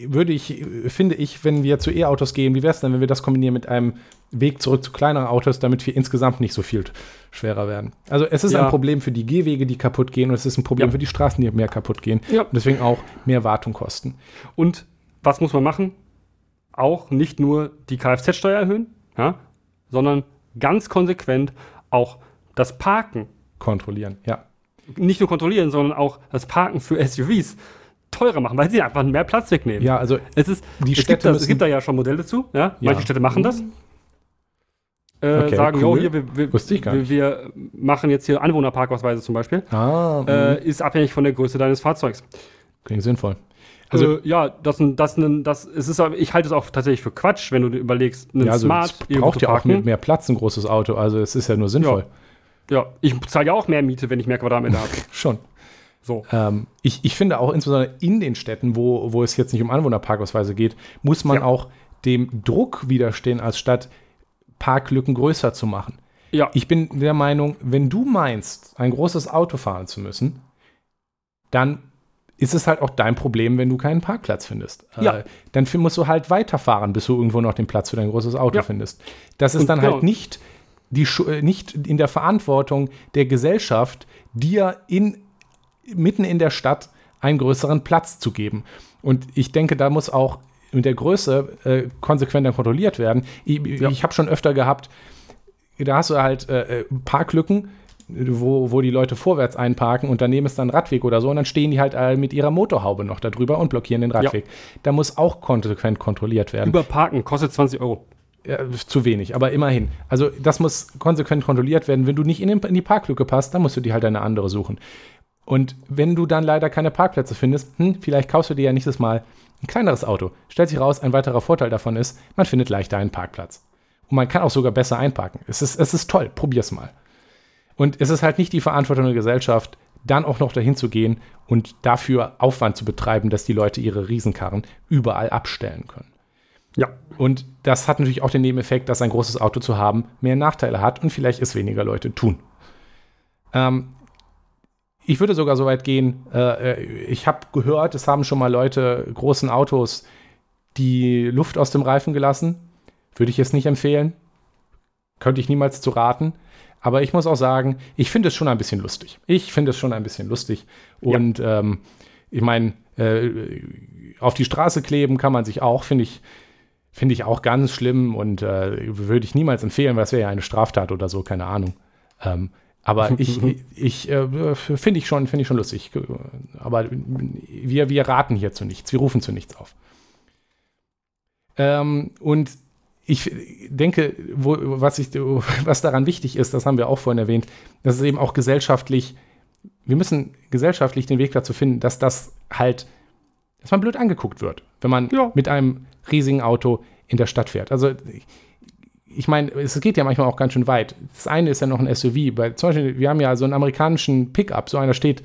Speaker 1: würde ich, finde ich, wenn wir zu E-Autos gehen, wie wäre es denn, wenn wir das kombinieren mit einem Weg zurück zu kleineren Autos, damit wir insgesamt nicht so viel schwerer werden. Also es ist
Speaker 2: Ja.
Speaker 1: ein Problem für die Gehwege, die kaputt gehen und es ist ein Problem
Speaker 2: Ja.
Speaker 1: für die Straßen, die mehr kaputt gehen. Und deswegen auch mehr Wartung kosten.
Speaker 2: Und was muss man machen? Auch nicht nur die Kfz-Steuer erhöhen, ja, sondern ganz konsequent auch das Parken
Speaker 1: Kontrollieren, ja.
Speaker 2: nicht nur kontrollieren, sondern auch das Parken für SUVs teurer machen, weil sie einfach mehr Platz wegnehmen.
Speaker 1: Ja, also
Speaker 2: Es, ist,
Speaker 1: Die
Speaker 2: es, gibt
Speaker 1: Städte
Speaker 2: das, es gibt da ja schon Modelle zu. Ja?
Speaker 1: Ja.
Speaker 2: Manche Städte machen das. Äh,
Speaker 1: Okay,
Speaker 2: sagen,
Speaker 1: cool.
Speaker 2: jo, hier, wir, wir, wir, wir machen jetzt hier Anwohnerparkausweise zum Beispiel.
Speaker 1: ah,
Speaker 2: Äh, ist abhängig von der Größe deines Fahrzeugs.
Speaker 1: klingt sinnvoll. Also
Speaker 2: äh, ja, das, das, das, es ist, ich halte es auch tatsächlich für Quatsch, wenn du dir überlegst, einen
Speaker 1: ja, also
Speaker 2: Smart
Speaker 1: es braucht ja auch mehr, Platz, ein großes Auto. Also es ist ja nur sinnvoll.
Speaker 2: Ja, ich zahle ja auch mehr Miete, wenn ich mehr Quadratmeter habe. <laughs>
Speaker 1: Schon.
Speaker 2: So.
Speaker 1: Ähm, ich, ich finde auch insbesondere in den Städten, wo, wo es jetzt nicht um Anwohnerparkausweise geht, muss man
Speaker 2: Ja.
Speaker 1: auch dem Druck widerstehen, als Stadt Parklücken größer zu machen.
Speaker 2: Ja,
Speaker 1: Ich bin der Meinung, wenn du meinst, ein großes Auto fahren zu müssen, dann ist es halt auch dein Problem, wenn du keinen Parkplatz findest.
Speaker 2: Ja.
Speaker 1: Äh, dann fi- musst du halt weiterfahren, bis du irgendwo noch den Platz für dein großes Auto
Speaker 2: Ja.
Speaker 1: findest. Das ist
Speaker 2: Und
Speaker 1: dann
Speaker 2: genau.
Speaker 1: halt nicht, die, äh, nicht in der Verantwortung der Gesellschaft, dir in, mitten in der Stadt einen größeren Platz zu geben. Und ich denke, da muss auch mit der Größe äh, konsequenter kontrolliert werden. Ich, ich habe schon öfter gehabt, da hast du halt äh, äh, Parklücken, wo, wo die Leute vorwärts einparken und daneben ist dann ein Radweg oder so und dann stehen die halt mit ihrer Motorhaube noch da drüber und blockieren den Radweg. Da muss auch konsequent kontrolliert werden.
Speaker 2: Überparken kostet 20 Euro.
Speaker 1: Ja, zu wenig, aber immerhin. Also das muss konsequent kontrolliert werden. Wenn du nicht in, den, in die Parklücke passt, dann musst du dir halt eine andere suchen. Und wenn du dann leider keine Parkplätze findest, hm, vielleicht kaufst du dir ja nächstes Mal ein kleineres Auto. Stellt sich raus, ein weiterer Vorteil davon ist, man findet leichter einen Parkplatz. Und man kann auch sogar besser einparken. Es ist, es ist toll, probier's mal. Und es ist halt nicht die Verantwortung der Gesellschaft, dann auch noch dahin zu gehen und dafür Aufwand zu betreiben, dass die Leute ihre Riesenkarren überall abstellen können.
Speaker 2: Ja.
Speaker 1: Und das hat natürlich auch den Nebeneffekt, dass ein großes Auto zu haben mehr Nachteile hat und vielleicht es weniger Leute tun. Ähm, ich würde sogar so weit gehen, äh, äh, ich habe gehört, es haben schon mal Leute großen Autos die Luft aus dem Reifen gelassen. Würde ich jetzt nicht empfehlen. Könnte ich niemals zu raten. Aber ich muss auch sagen, ich finde es schon ein bisschen lustig. Ich finde es schon ein bisschen lustig. Und ähm, ich meine, äh, auf die Straße kleben kann man sich auch, finde ich, finde ich auch ganz schlimm und äh, würde ich niemals empfehlen, weil es wäre ja eine Straftat oder so, keine Ahnung. Ähm, aber <laughs> ich, ich äh, finde ich schon, finde ich schon lustig. Aber wir, wir raten hier zu nichts, wir rufen zu nichts auf. Ähm, und ich denke, wo, was, ich, was daran wichtig ist, das haben wir auch vorhin erwähnt, dass es eben auch gesellschaftlich, wir müssen gesellschaftlich den Weg dazu finden, dass das halt, dass man blöd angeguckt wird, wenn man
Speaker 2: Ja.
Speaker 1: mit einem riesigen Auto in der Stadt fährt. Also ich meine, es geht ja manchmal auch ganz schön weit. Das eine ist ja noch ein SUV. Bei, zum Beispiel, wir haben ja so einen amerikanischen Pickup, so einer steht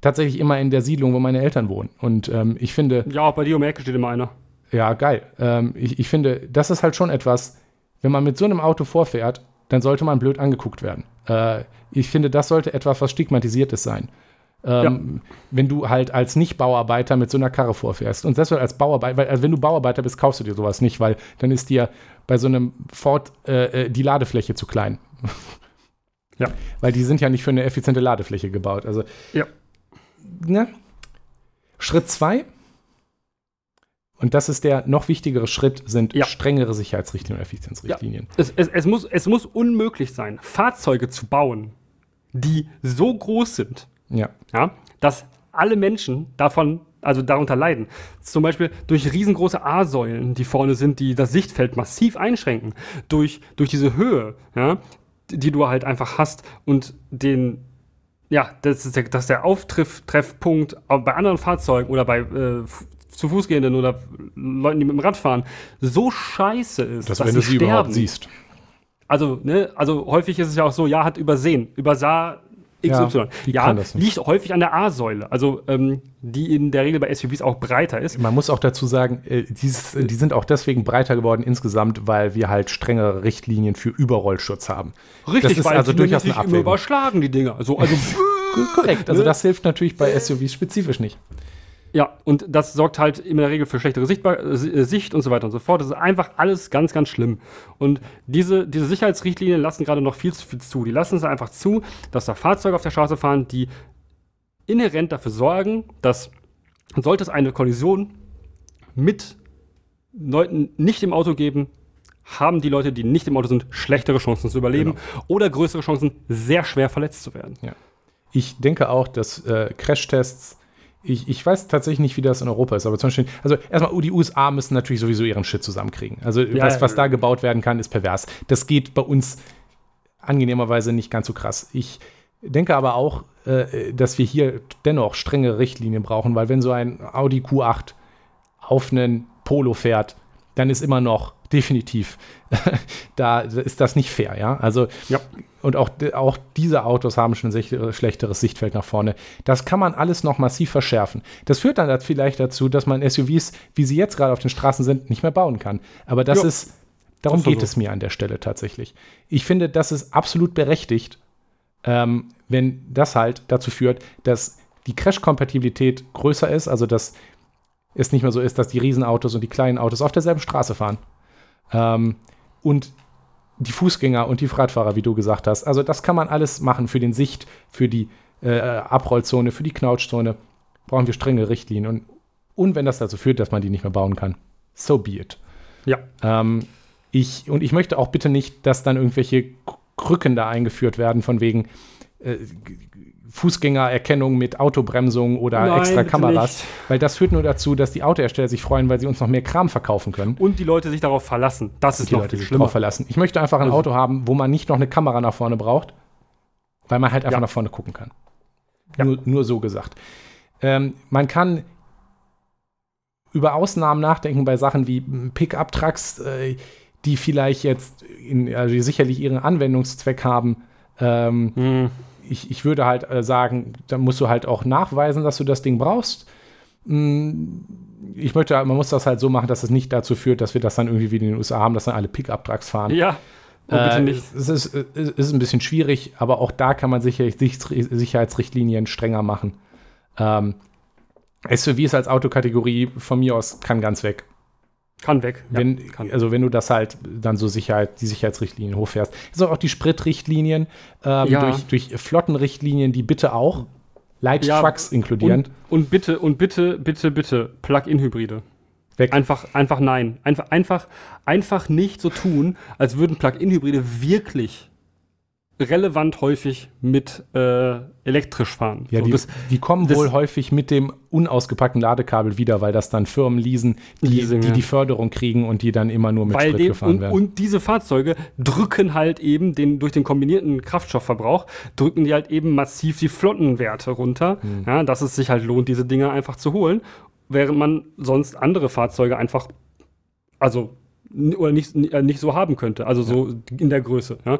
Speaker 1: tatsächlich immer in der Siedlung, wo meine Eltern wohnen. Und ähm, ich finde,
Speaker 2: Ja, auch bei dir um die Ecke steht immer einer.
Speaker 1: Ja, geil. Ähm, ich, ich finde, das ist halt schon etwas, wenn man mit so einem Auto vorfährt, dann sollte man blöd angeguckt werden. Äh, ich finde, das sollte etwas, was stigmatisiertes sein. Ähm, Wenn du halt als Nicht-Bauarbeiter mit so einer Karre vorfährst. Und selbst als Bauarbeiter, weil also wenn du Bauarbeiter bist, kaufst du dir sowas nicht, weil dann ist dir bei so einem Ford äh, äh, die Ladefläche zu klein.
Speaker 2: Ja.
Speaker 1: Weil die sind ja nicht für eine effiziente Ladefläche gebaut. Also,
Speaker 2: Ja.
Speaker 1: ne? Schritt zwei und das ist der noch wichtigere Schritt, sind
Speaker 2: Ja.
Speaker 1: strengere Sicherheitsrichtlinien und Effizienzrichtlinien.
Speaker 2: Es, es, es, muss, es muss unmöglich sein, Fahrzeuge zu bauen, die so groß sind,
Speaker 1: Ja.
Speaker 2: ja, dass alle Menschen davon, also darunter leiden. Zum Beispiel durch riesengroße A-Säulen, die vorne sind, die das Sichtfeld massiv einschränken. Durch, durch diese Höhe, ja, die, du halt einfach hast und den, ja, das ist der, das ist der Auftreffpunkt bei anderen Fahrzeugen oder bei äh, zu Fußgehenden oder Leuten, die mit dem Rad fahren, so scheiße ist,
Speaker 1: Das,
Speaker 2: dass
Speaker 1: wenn du sie überhaupt
Speaker 2: sterben.
Speaker 1: siehst.
Speaker 2: Also, ne, also häufig ist es ja auch so, ja, hat übersehen, übersah XY. Ja,
Speaker 1: das nicht.
Speaker 2: liegt häufig an der A-Säule, also ähm, die in der Regel bei SUVs auch breiter ist.
Speaker 1: Man muss auch dazu sagen, äh, dieses, äh, die sind auch deswegen breiter geworden insgesamt, weil wir halt strengere Richtlinien für Überrollschutz haben.
Speaker 2: Richtig,
Speaker 1: ist
Speaker 2: weil
Speaker 1: also
Speaker 2: die
Speaker 1: durchaus eine
Speaker 2: sich immer
Speaker 1: Abwägung.
Speaker 2: überschlagen, die Dinger. Also, also <laughs> <laughs>
Speaker 1: Korrekt, also
Speaker 2: Ne?
Speaker 1: das hilft natürlich bei SUVs spezifisch nicht.
Speaker 2: Ja, und das sorgt halt in der Regel für schlechtere Sichtbar äh, Sicht und so weiter und so fort. Das ist einfach alles ganz, ganz schlimm. Und diese, diese Sicherheitsrichtlinien lassen gerade noch viel zu viel zu. Die lassen es einfach zu, dass da Fahrzeuge auf der Straße fahren, die inhärent dafür sorgen, dass sollte es eine Kollision mit Leuten nicht im Auto geben, haben die Leute, die nicht im Auto sind, schlechtere Chancen zu überleben oder größere Chancen, sehr schwer verletzt zu werden.
Speaker 1: Ich denke auch, dass äh, Crashtests, ich, ich weiß tatsächlich nicht, wie das in Europa ist, aber zum Beispiel, also erstmal, die USA müssen natürlich sowieso ihren Shit zusammenkriegen. Also
Speaker 2: Ja,
Speaker 1: was, was da gebaut werden kann, ist pervers. Das geht bei uns angenehmerweise nicht ganz so krass. Ich denke aber auch, äh, dass wir hier dennoch strenge Richtlinien brauchen, weil wenn so ein Audi Q8 auf einen Polo fährt, dann ist immer noch definitiv, <laughs> da ist das nicht fair, ja. Also
Speaker 2: Ja.
Speaker 1: und auch, auch diese Autos haben schon ein sech- schlechteres Sichtfeld nach vorne. Das kann man alles noch massiv verschärfen. Das führt dann vielleicht dazu, dass man SUVs, wie sie jetzt gerade auf den Straßen sind, nicht mehr bauen kann. Aber das
Speaker 2: Ja.
Speaker 1: ist, darum
Speaker 2: Das
Speaker 1: geht
Speaker 2: so.
Speaker 1: es mir an der Stelle tatsächlich. Ich finde, das ist absolut berechtigt, ähm, wenn das halt dazu führt, dass die Crash-Kompatibilität größer ist, also dass es nicht mehr so ist, dass die Riesenautos und die kleinen Autos auf derselben Straße fahren. Ähm, und die Fußgänger und die Radfahrer, wie du gesagt hast. Also das kann man alles machen für den Sicht, für die äh, Abrollzone, für die Knautschzone. Brauchen wir strenge Richtlinien. Und, und wenn das dazu führt, dass man die nicht mehr bauen kann, so be it.
Speaker 2: Ja.
Speaker 1: Ähm, ich, und ich möchte auch bitte nicht, dass dann irgendwelche Krücken da eingeführt werden, von wegen Fußgängererkennung mit Autobremsung oder
Speaker 2: Nein,
Speaker 1: extra Kameras, weil das führt nur dazu, dass die Autohersteller sich freuen, weil sie uns noch mehr Kram verkaufen können.
Speaker 2: Und die Leute sich darauf verlassen. Das ist
Speaker 1: die
Speaker 2: noch
Speaker 1: Leute sich drauf verlassen. Ich möchte einfach ein
Speaker 2: Also-
Speaker 1: Auto haben, wo man nicht noch eine Kamera nach vorne braucht, weil man halt einfach
Speaker 2: Ja.
Speaker 1: nach vorne gucken kann.
Speaker 2: Ja.
Speaker 1: Nur, nur so gesagt. Ähm, man kann über Ausnahmen nachdenken bei Sachen wie Pickup-Trucks, äh, die vielleicht jetzt in, also sicherlich ihren Anwendungszweck haben. Ähm,
Speaker 2: Hm.
Speaker 1: Ich, ich würde halt äh, sagen, da musst du halt auch nachweisen, dass du das Ding brauchst. Mm, Ich möchte, man muss das halt so machen, dass es nicht dazu führt, dass wir das dann irgendwie wie in den USA haben, dass dann alle Pickup-Trucks fahren.
Speaker 2: Ja. Bitte
Speaker 1: Äh,
Speaker 2: nicht.
Speaker 1: Es ist, es ist ein bisschen schwierig, aber auch da kann man sicherlich Sicherheitsrichtlinien strenger machen. Ähm, SUVs als Autokategorie von mir aus kann ganz weg.
Speaker 2: Kann weg. Ja,
Speaker 1: wenn,
Speaker 2: kann.
Speaker 1: Also wenn du das halt dann so Sicherheit, die Sicherheitsrichtlinien hochfährst. So auch die Spritrichtlinien ähm,
Speaker 2: Ja.
Speaker 1: durch, durch Flottenrichtlinien, die bitte auch Light
Speaker 2: Ja,
Speaker 1: Trucks inkludieren.
Speaker 2: Und, und bitte, und bitte, bitte, bitte, Plug-in-Hybride.
Speaker 1: Weg.
Speaker 2: Einfach, einfach nein. Einfach, einfach, einfach nicht so tun, als würden Plug-in-Hybride wirklich relevant häufig mit äh, elektrisch fahren.
Speaker 1: Ja,
Speaker 2: So,
Speaker 1: die,
Speaker 2: das,
Speaker 1: die kommen wohl häufig mit dem unausgepackten Ladekabel wieder, weil das dann Firmen leasen, die
Speaker 2: Leasing,
Speaker 1: die,
Speaker 2: ja.
Speaker 1: die Förderung kriegen und die dann immer nur mit
Speaker 2: weil
Speaker 1: Sprit
Speaker 2: dem,
Speaker 1: gefahren
Speaker 2: und,
Speaker 1: werden.
Speaker 2: und diese Fahrzeuge drücken halt eben den, durch den kombinierten Kraftstoffverbrauch, drücken die halt eben massiv die Flottenwerte runter,
Speaker 1: Hm.
Speaker 2: ja, dass es sich halt lohnt, diese Dinger einfach zu holen, während man sonst andere Fahrzeuge einfach, also oder nicht, äh, nicht so haben könnte, also so in der Größe. Ja?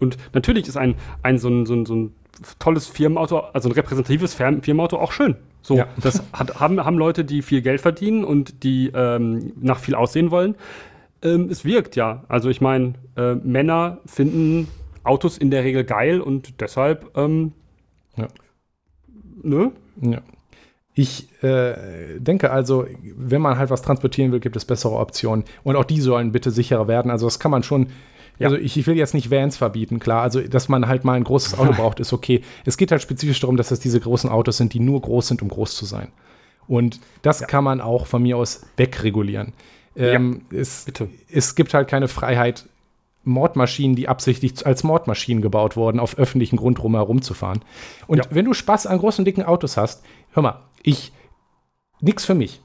Speaker 2: Und natürlich ist ein, ein, so, ein, so, ein, so ein tolles Firmenauto, also ein repräsentatives Firmen- Firmenauto auch schön. So,
Speaker 1: Ja.
Speaker 2: das hat, haben, haben Leute, die viel Geld verdienen und die ähm, nach viel aussehen wollen. Ähm, es wirkt ja. Also ich meine, äh, Männer finden Autos in der Regel geil und deshalb, ähm,
Speaker 1: Ja.
Speaker 2: ne?
Speaker 1: Ja. Ich äh, denke also, wenn man halt was transportieren will, gibt es bessere Optionen. Und auch die sollen bitte sicherer werden. Also das kann man schon.
Speaker 2: Ja.
Speaker 1: Also ich, ich will jetzt nicht Vans verbieten, klar. Also dass man halt mal ein großes Auto <laughs> braucht, ist okay. Es geht halt spezifisch darum, dass es diese großen Autos sind, die nur groß sind, um groß zu sein. Und das kann man auch von mir aus wegregulieren. Ähm, es,
Speaker 2: Bitte.
Speaker 1: es gibt halt keine Freiheit, Mordmaschinen, die absichtlich als Mordmaschinen gebaut wurden, auf öffentlichen Grund rum herumzufahren. Und
Speaker 2: Ja.
Speaker 1: wenn du Spaß an großen, dicken Autos hast, hör mal, ich, nix für mich.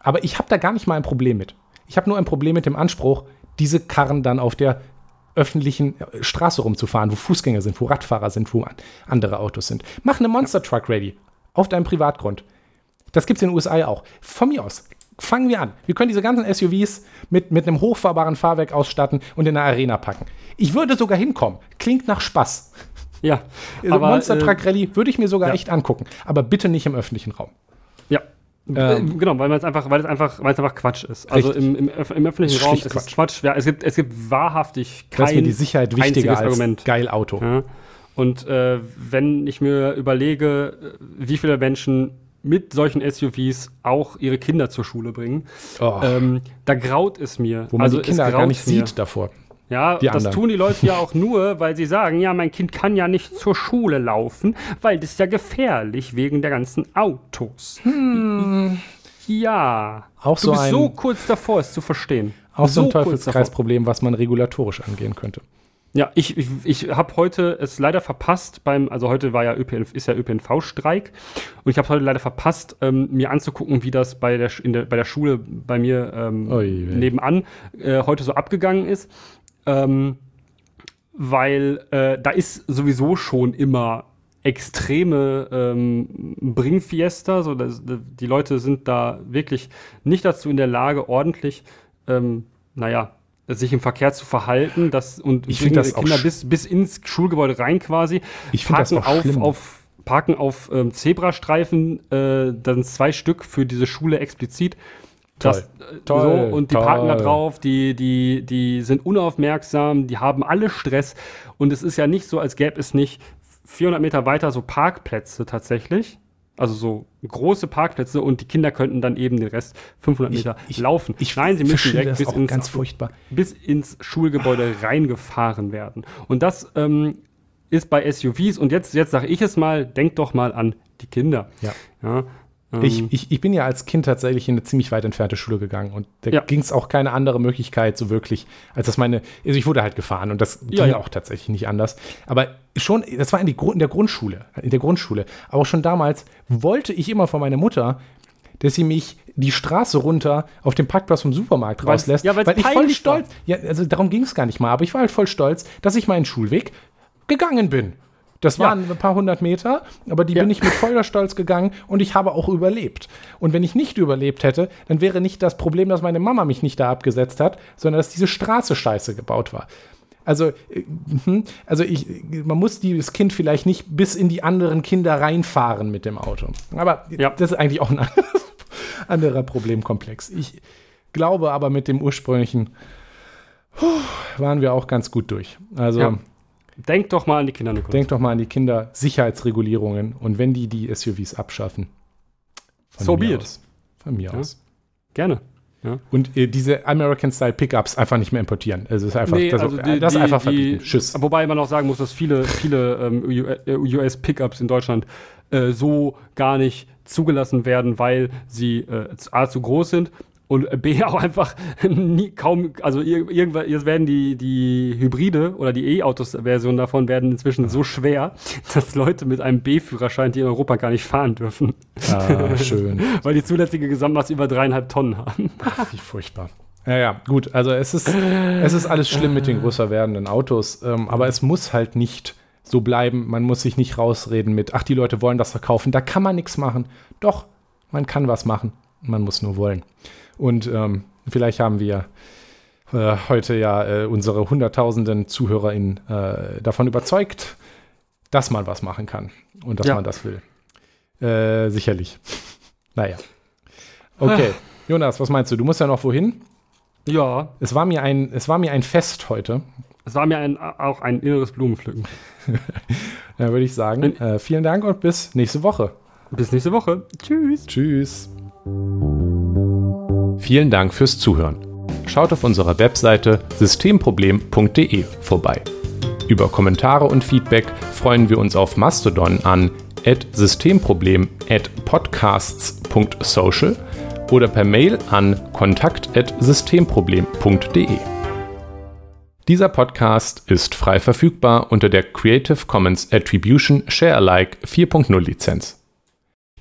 Speaker 1: Aber ich habe da gar nicht mal ein Problem mit. Ich habe nur ein Problem mit dem Anspruch, diese Karren dann auf der öffentlichen äh, Straße rumzufahren, wo Fußgänger sind, wo Radfahrer sind, wo an- andere Autos sind. Mach eine Monster Truck ready auf deinem Privatgrund. Das gibt es in den USA ja auch. Von mir aus. Fangen wir an. Wir können diese ganzen SUVs mit, mit einem hochfahrbaren Fahrwerk ausstatten und in eine Arena packen. Ich würde sogar hinkommen. Klingt nach Spaß.
Speaker 2: Ja. <laughs>
Speaker 1: Also
Speaker 2: aber,
Speaker 1: Monster
Speaker 2: äh,
Speaker 1: Truck Rally würde ich mir sogar
Speaker 2: ja.
Speaker 1: echt angucken. Aber bitte nicht im öffentlichen Raum.
Speaker 2: Ja.
Speaker 1: Ähm,
Speaker 2: genau, weil es einfach, weil es einfach, weil es einfach Quatsch ist. Also im, im, im öffentlichen Raum ist es Quatsch. Ja, es gibt, es gibt wahrhaftig kein
Speaker 1: ist mir die Sicherheit wichtiger als
Speaker 2: Argument.
Speaker 1: geil Auto.
Speaker 2: Ja. Und äh, wenn ich mir überlege, äh, wie viele Menschen mit solchen SUVs auch ihre Kinder zur Schule bringen,
Speaker 1: Oh,
Speaker 2: ähm, da graut es mir.
Speaker 1: wo man
Speaker 2: also
Speaker 1: die Kinder gar nicht
Speaker 2: mir.
Speaker 1: sieht davor.
Speaker 2: Ja,
Speaker 1: die
Speaker 2: das
Speaker 1: anderen.
Speaker 2: tun die Leute ja auch nur, weil sie sagen, ja, mein Kind kann ja nicht zur Schule laufen, weil das ist ja gefährlich wegen der ganzen Autos. Ja.
Speaker 1: Auch
Speaker 2: du
Speaker 1: so
Speaker 2: bist
Speaker 1: ein-
Speaker 2: so kurz davor, es zu verstehen.
Speaker 1: Auch so ein. Teufelskreisproblem, was man regulatorisch angehen könnte.
Speaker 2: Ja, ich, ich, ich habe heute es leider verpasst beim, also heute war ja ÖPNV, ist ja ÖPNV-Streik und ich habe heute leider verpasst, ähm, mir anzugucken, wie das bei der, in der, bei der Schule bei mir ähm,
Speaker 1: Ui,
Speaker 2: nebenan äh, heute so abgegangen ist. Ähm, weil äh, da ist sowieso schon immer extreme ähm, Bringfiesta, so dass, die Leute sind da wirklich nicht dazu in der Lage, ordentlich, ähm, naja, sich im Verkehr zu verhalten das, und
Speaker 1: Ich
Speaker 2: bringen
Speaker 1: das
Speaker 2: Kinder bis, bis ins Schulgebäude rein quasi,
Speaker 1: Ich find das
Speaker 2: parken
Speaker 1: auch
Speaker 2: auf,
Speaker 1: schlimm.
Speaker 2: auf parken auf ähm, Zebrastreifen, äh, dann zwei Stück für diese Schule explizit. Das, äh,
Speaker 1: Toll,
Speaker 2: so, und die parken da
Speaker 1: toll.
Speaker 2: drauf, die, die, die sind unaufmerksam, die haben alle Stress. Und es ist ja nicht so, als gäbe es nicht 400 Meter weiter so Parkplätze tatsächlich. Also so große Parkplätze und die Kinder könnten dann eben den Rest 500 Meter
Speaker 1: ich,
Speaker 2: laufen.
Speaker 1: Ich,
Speaker 2: Nein, sie müssen
Speaker 1: direkt
Speaker 2: bis ins, bis ins Schulgebäude reingefahren werden. Und das ähm, ist bei SUVs. Und jetzt, jetzt sage ich es mal, denkt doch mal an die Kinder.
Speaker 1: Ja.
Speaker 2: ja
Speaker 1: ich,
Speaker 2: ähm,
Speaker 1: ich, ich bin ja als Kind tatsächlich in eine ziemlich weit entfernte Schule gegangen und da
Speaker 2: Ja.
Speaker 1: ging es auch keine andere Möglichkeit so wirklich, als dass meine, also ich wurde halt gefahren und das ging
Speaker 2: Ja, ja.
Speaker 1: auch tatsächlich nicht anders. Aber schon, das war in, die, in der Grundschule, in der Grundschule. Aber schon damals wollte ich immer von meiner Mutter, dass sie mich die Straße runter auf dem Parkplatz vom Supermarkt
Speaker 2: Weil's-
Speaker 1: rauslässt,
Speaker 2: ja,
Speaker 1: weil ich voll stolz, ja, also darum ging es gar nicht mal, aber ich war halt voll stolz, dass ich meinen Schulweg gegangen bin. Das
Speaker 2: Ja.
Speaker 1: waren ein paar hundert Meter, aber die
Speaker 2: Ja.
Speaker 1: bin ich mit voller Stolz gegangen und ich habe auch überlebt. Und wenn ich nicht überlebt hätte, dann wäre nicht das Problem, dass meine Mama mich nicht da abgesetzt hat, sondern dass diese Straße scheiße gebaut war. Also, äh, mhm, also ich, man muss dieses Kind vielleicht nicht bis in die anderen Kinder reinfahren mit dem Auto. Aber
Speaker 2: Ja.
Speaker 1: das ist eigentlich auch ein <laughs> anderer Problemkomplex. Ich glaube aber mit dem ursprünglichen puh, waren wir auch ganz gut durch. Also
Speaker 2: Ja. Denkt doch mal an die Kinder, Nikolaus.
Speaker 1: denk doch mal an die Kinder Sicherheitsregulierungen und wenn die die SUVs abschaffen. Von
Speaker 2: So be it.
Speaker 1: aus. Von mir
Speaker 2: Ja.
Speaker 1: aus.
Speaker 2: Gerne.
Speaker 1: Und äh, diese American-Style Pickups einfach nicht mehr importieren. Also es ist einfach,
Speaker 2: Nee,
Speaker 1: das,
Speaker 2: also
Speaker 1: äh,
Speaker 2: die-
Speaker 1: das
Speaker 2: die-
Speaker 1: einfach
Speaker 2: die-
Speaker 1: verbieten. Tschüss.
Speaker 2: Wobei man auch sagen muss, dass viele, viele ähm, US-Pickups in Deutschland äh, so gar nicht zugelassen werden, weil sie äh, A zu groß sind und B <laughs> auch einfach nie, kaum, also ir irgendwann, jetzt werden die, die Hybride oder die E-Autos-Version davon werden inzwischen so schwer, dass Leute mit einem B-Führerschein, die in Europa gar nicht fahren dürfen,
Speaker 1: Ah, <laughs> schön.
Speaker 2: weil die zulässige Gesamtmasse über dreieinhalb Tonnen haben.
Speaker 1: Wie furchtbar. Ja, ja, gut. Also es ist, es ist alles schlimm mit den größer werdenden Autos, ähm, aber es muss halt nicht so bleiben. Man muss sich nicht rausreden mit, ach, die Leute wollen das verkaufen. Da kann man nichts machen. Doch, man kann was machen. Man muss nur wollen. Und ähm, vielleicht haben wir äh, heute ja äh, unsere hunderttausenden ZuhörerInnen äh, davon überzeugt, dass man was machen kann und dass
Speaker 2: Ja.
Speaker 1: man das will. Äh, sicherlich. naja. Okay. Jonas, was meinst du? Du musst ja noch wohin?
Speaker 2: Ja,
Speaker 1: Es war mir ein, es war mir ein Fest heute.
Speaker 2: es war mir ein, auch ein inneres Blumenpflücken. <laughs>
Speaker 1: Da würde ich sagen, äh, vielen Dank und bis nächste Woche.
Speaker 2: Bis nächste Woche. Tschüss.
Speaker 1: Tschüss. Vielen Dank fürs Zuhören. Schaut auf unserer Webseite systemproblem.de vorbei. Über Kommentare und Feedback freuen wir uns auf Mastodon an systemproblem at podcasts.social oder per Mail an kontakt@systemproblem.de. Dieser Podcast ist frei verfügbar unter der Creative Commons Attribution Share Alike 4.0 Lizenz.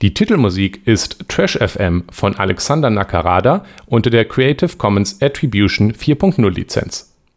Speaker 1: Die Titelmusik ist Trash FM von Alexander Nakarada unter der Creative Commons Attribution 4.0 Lizenz.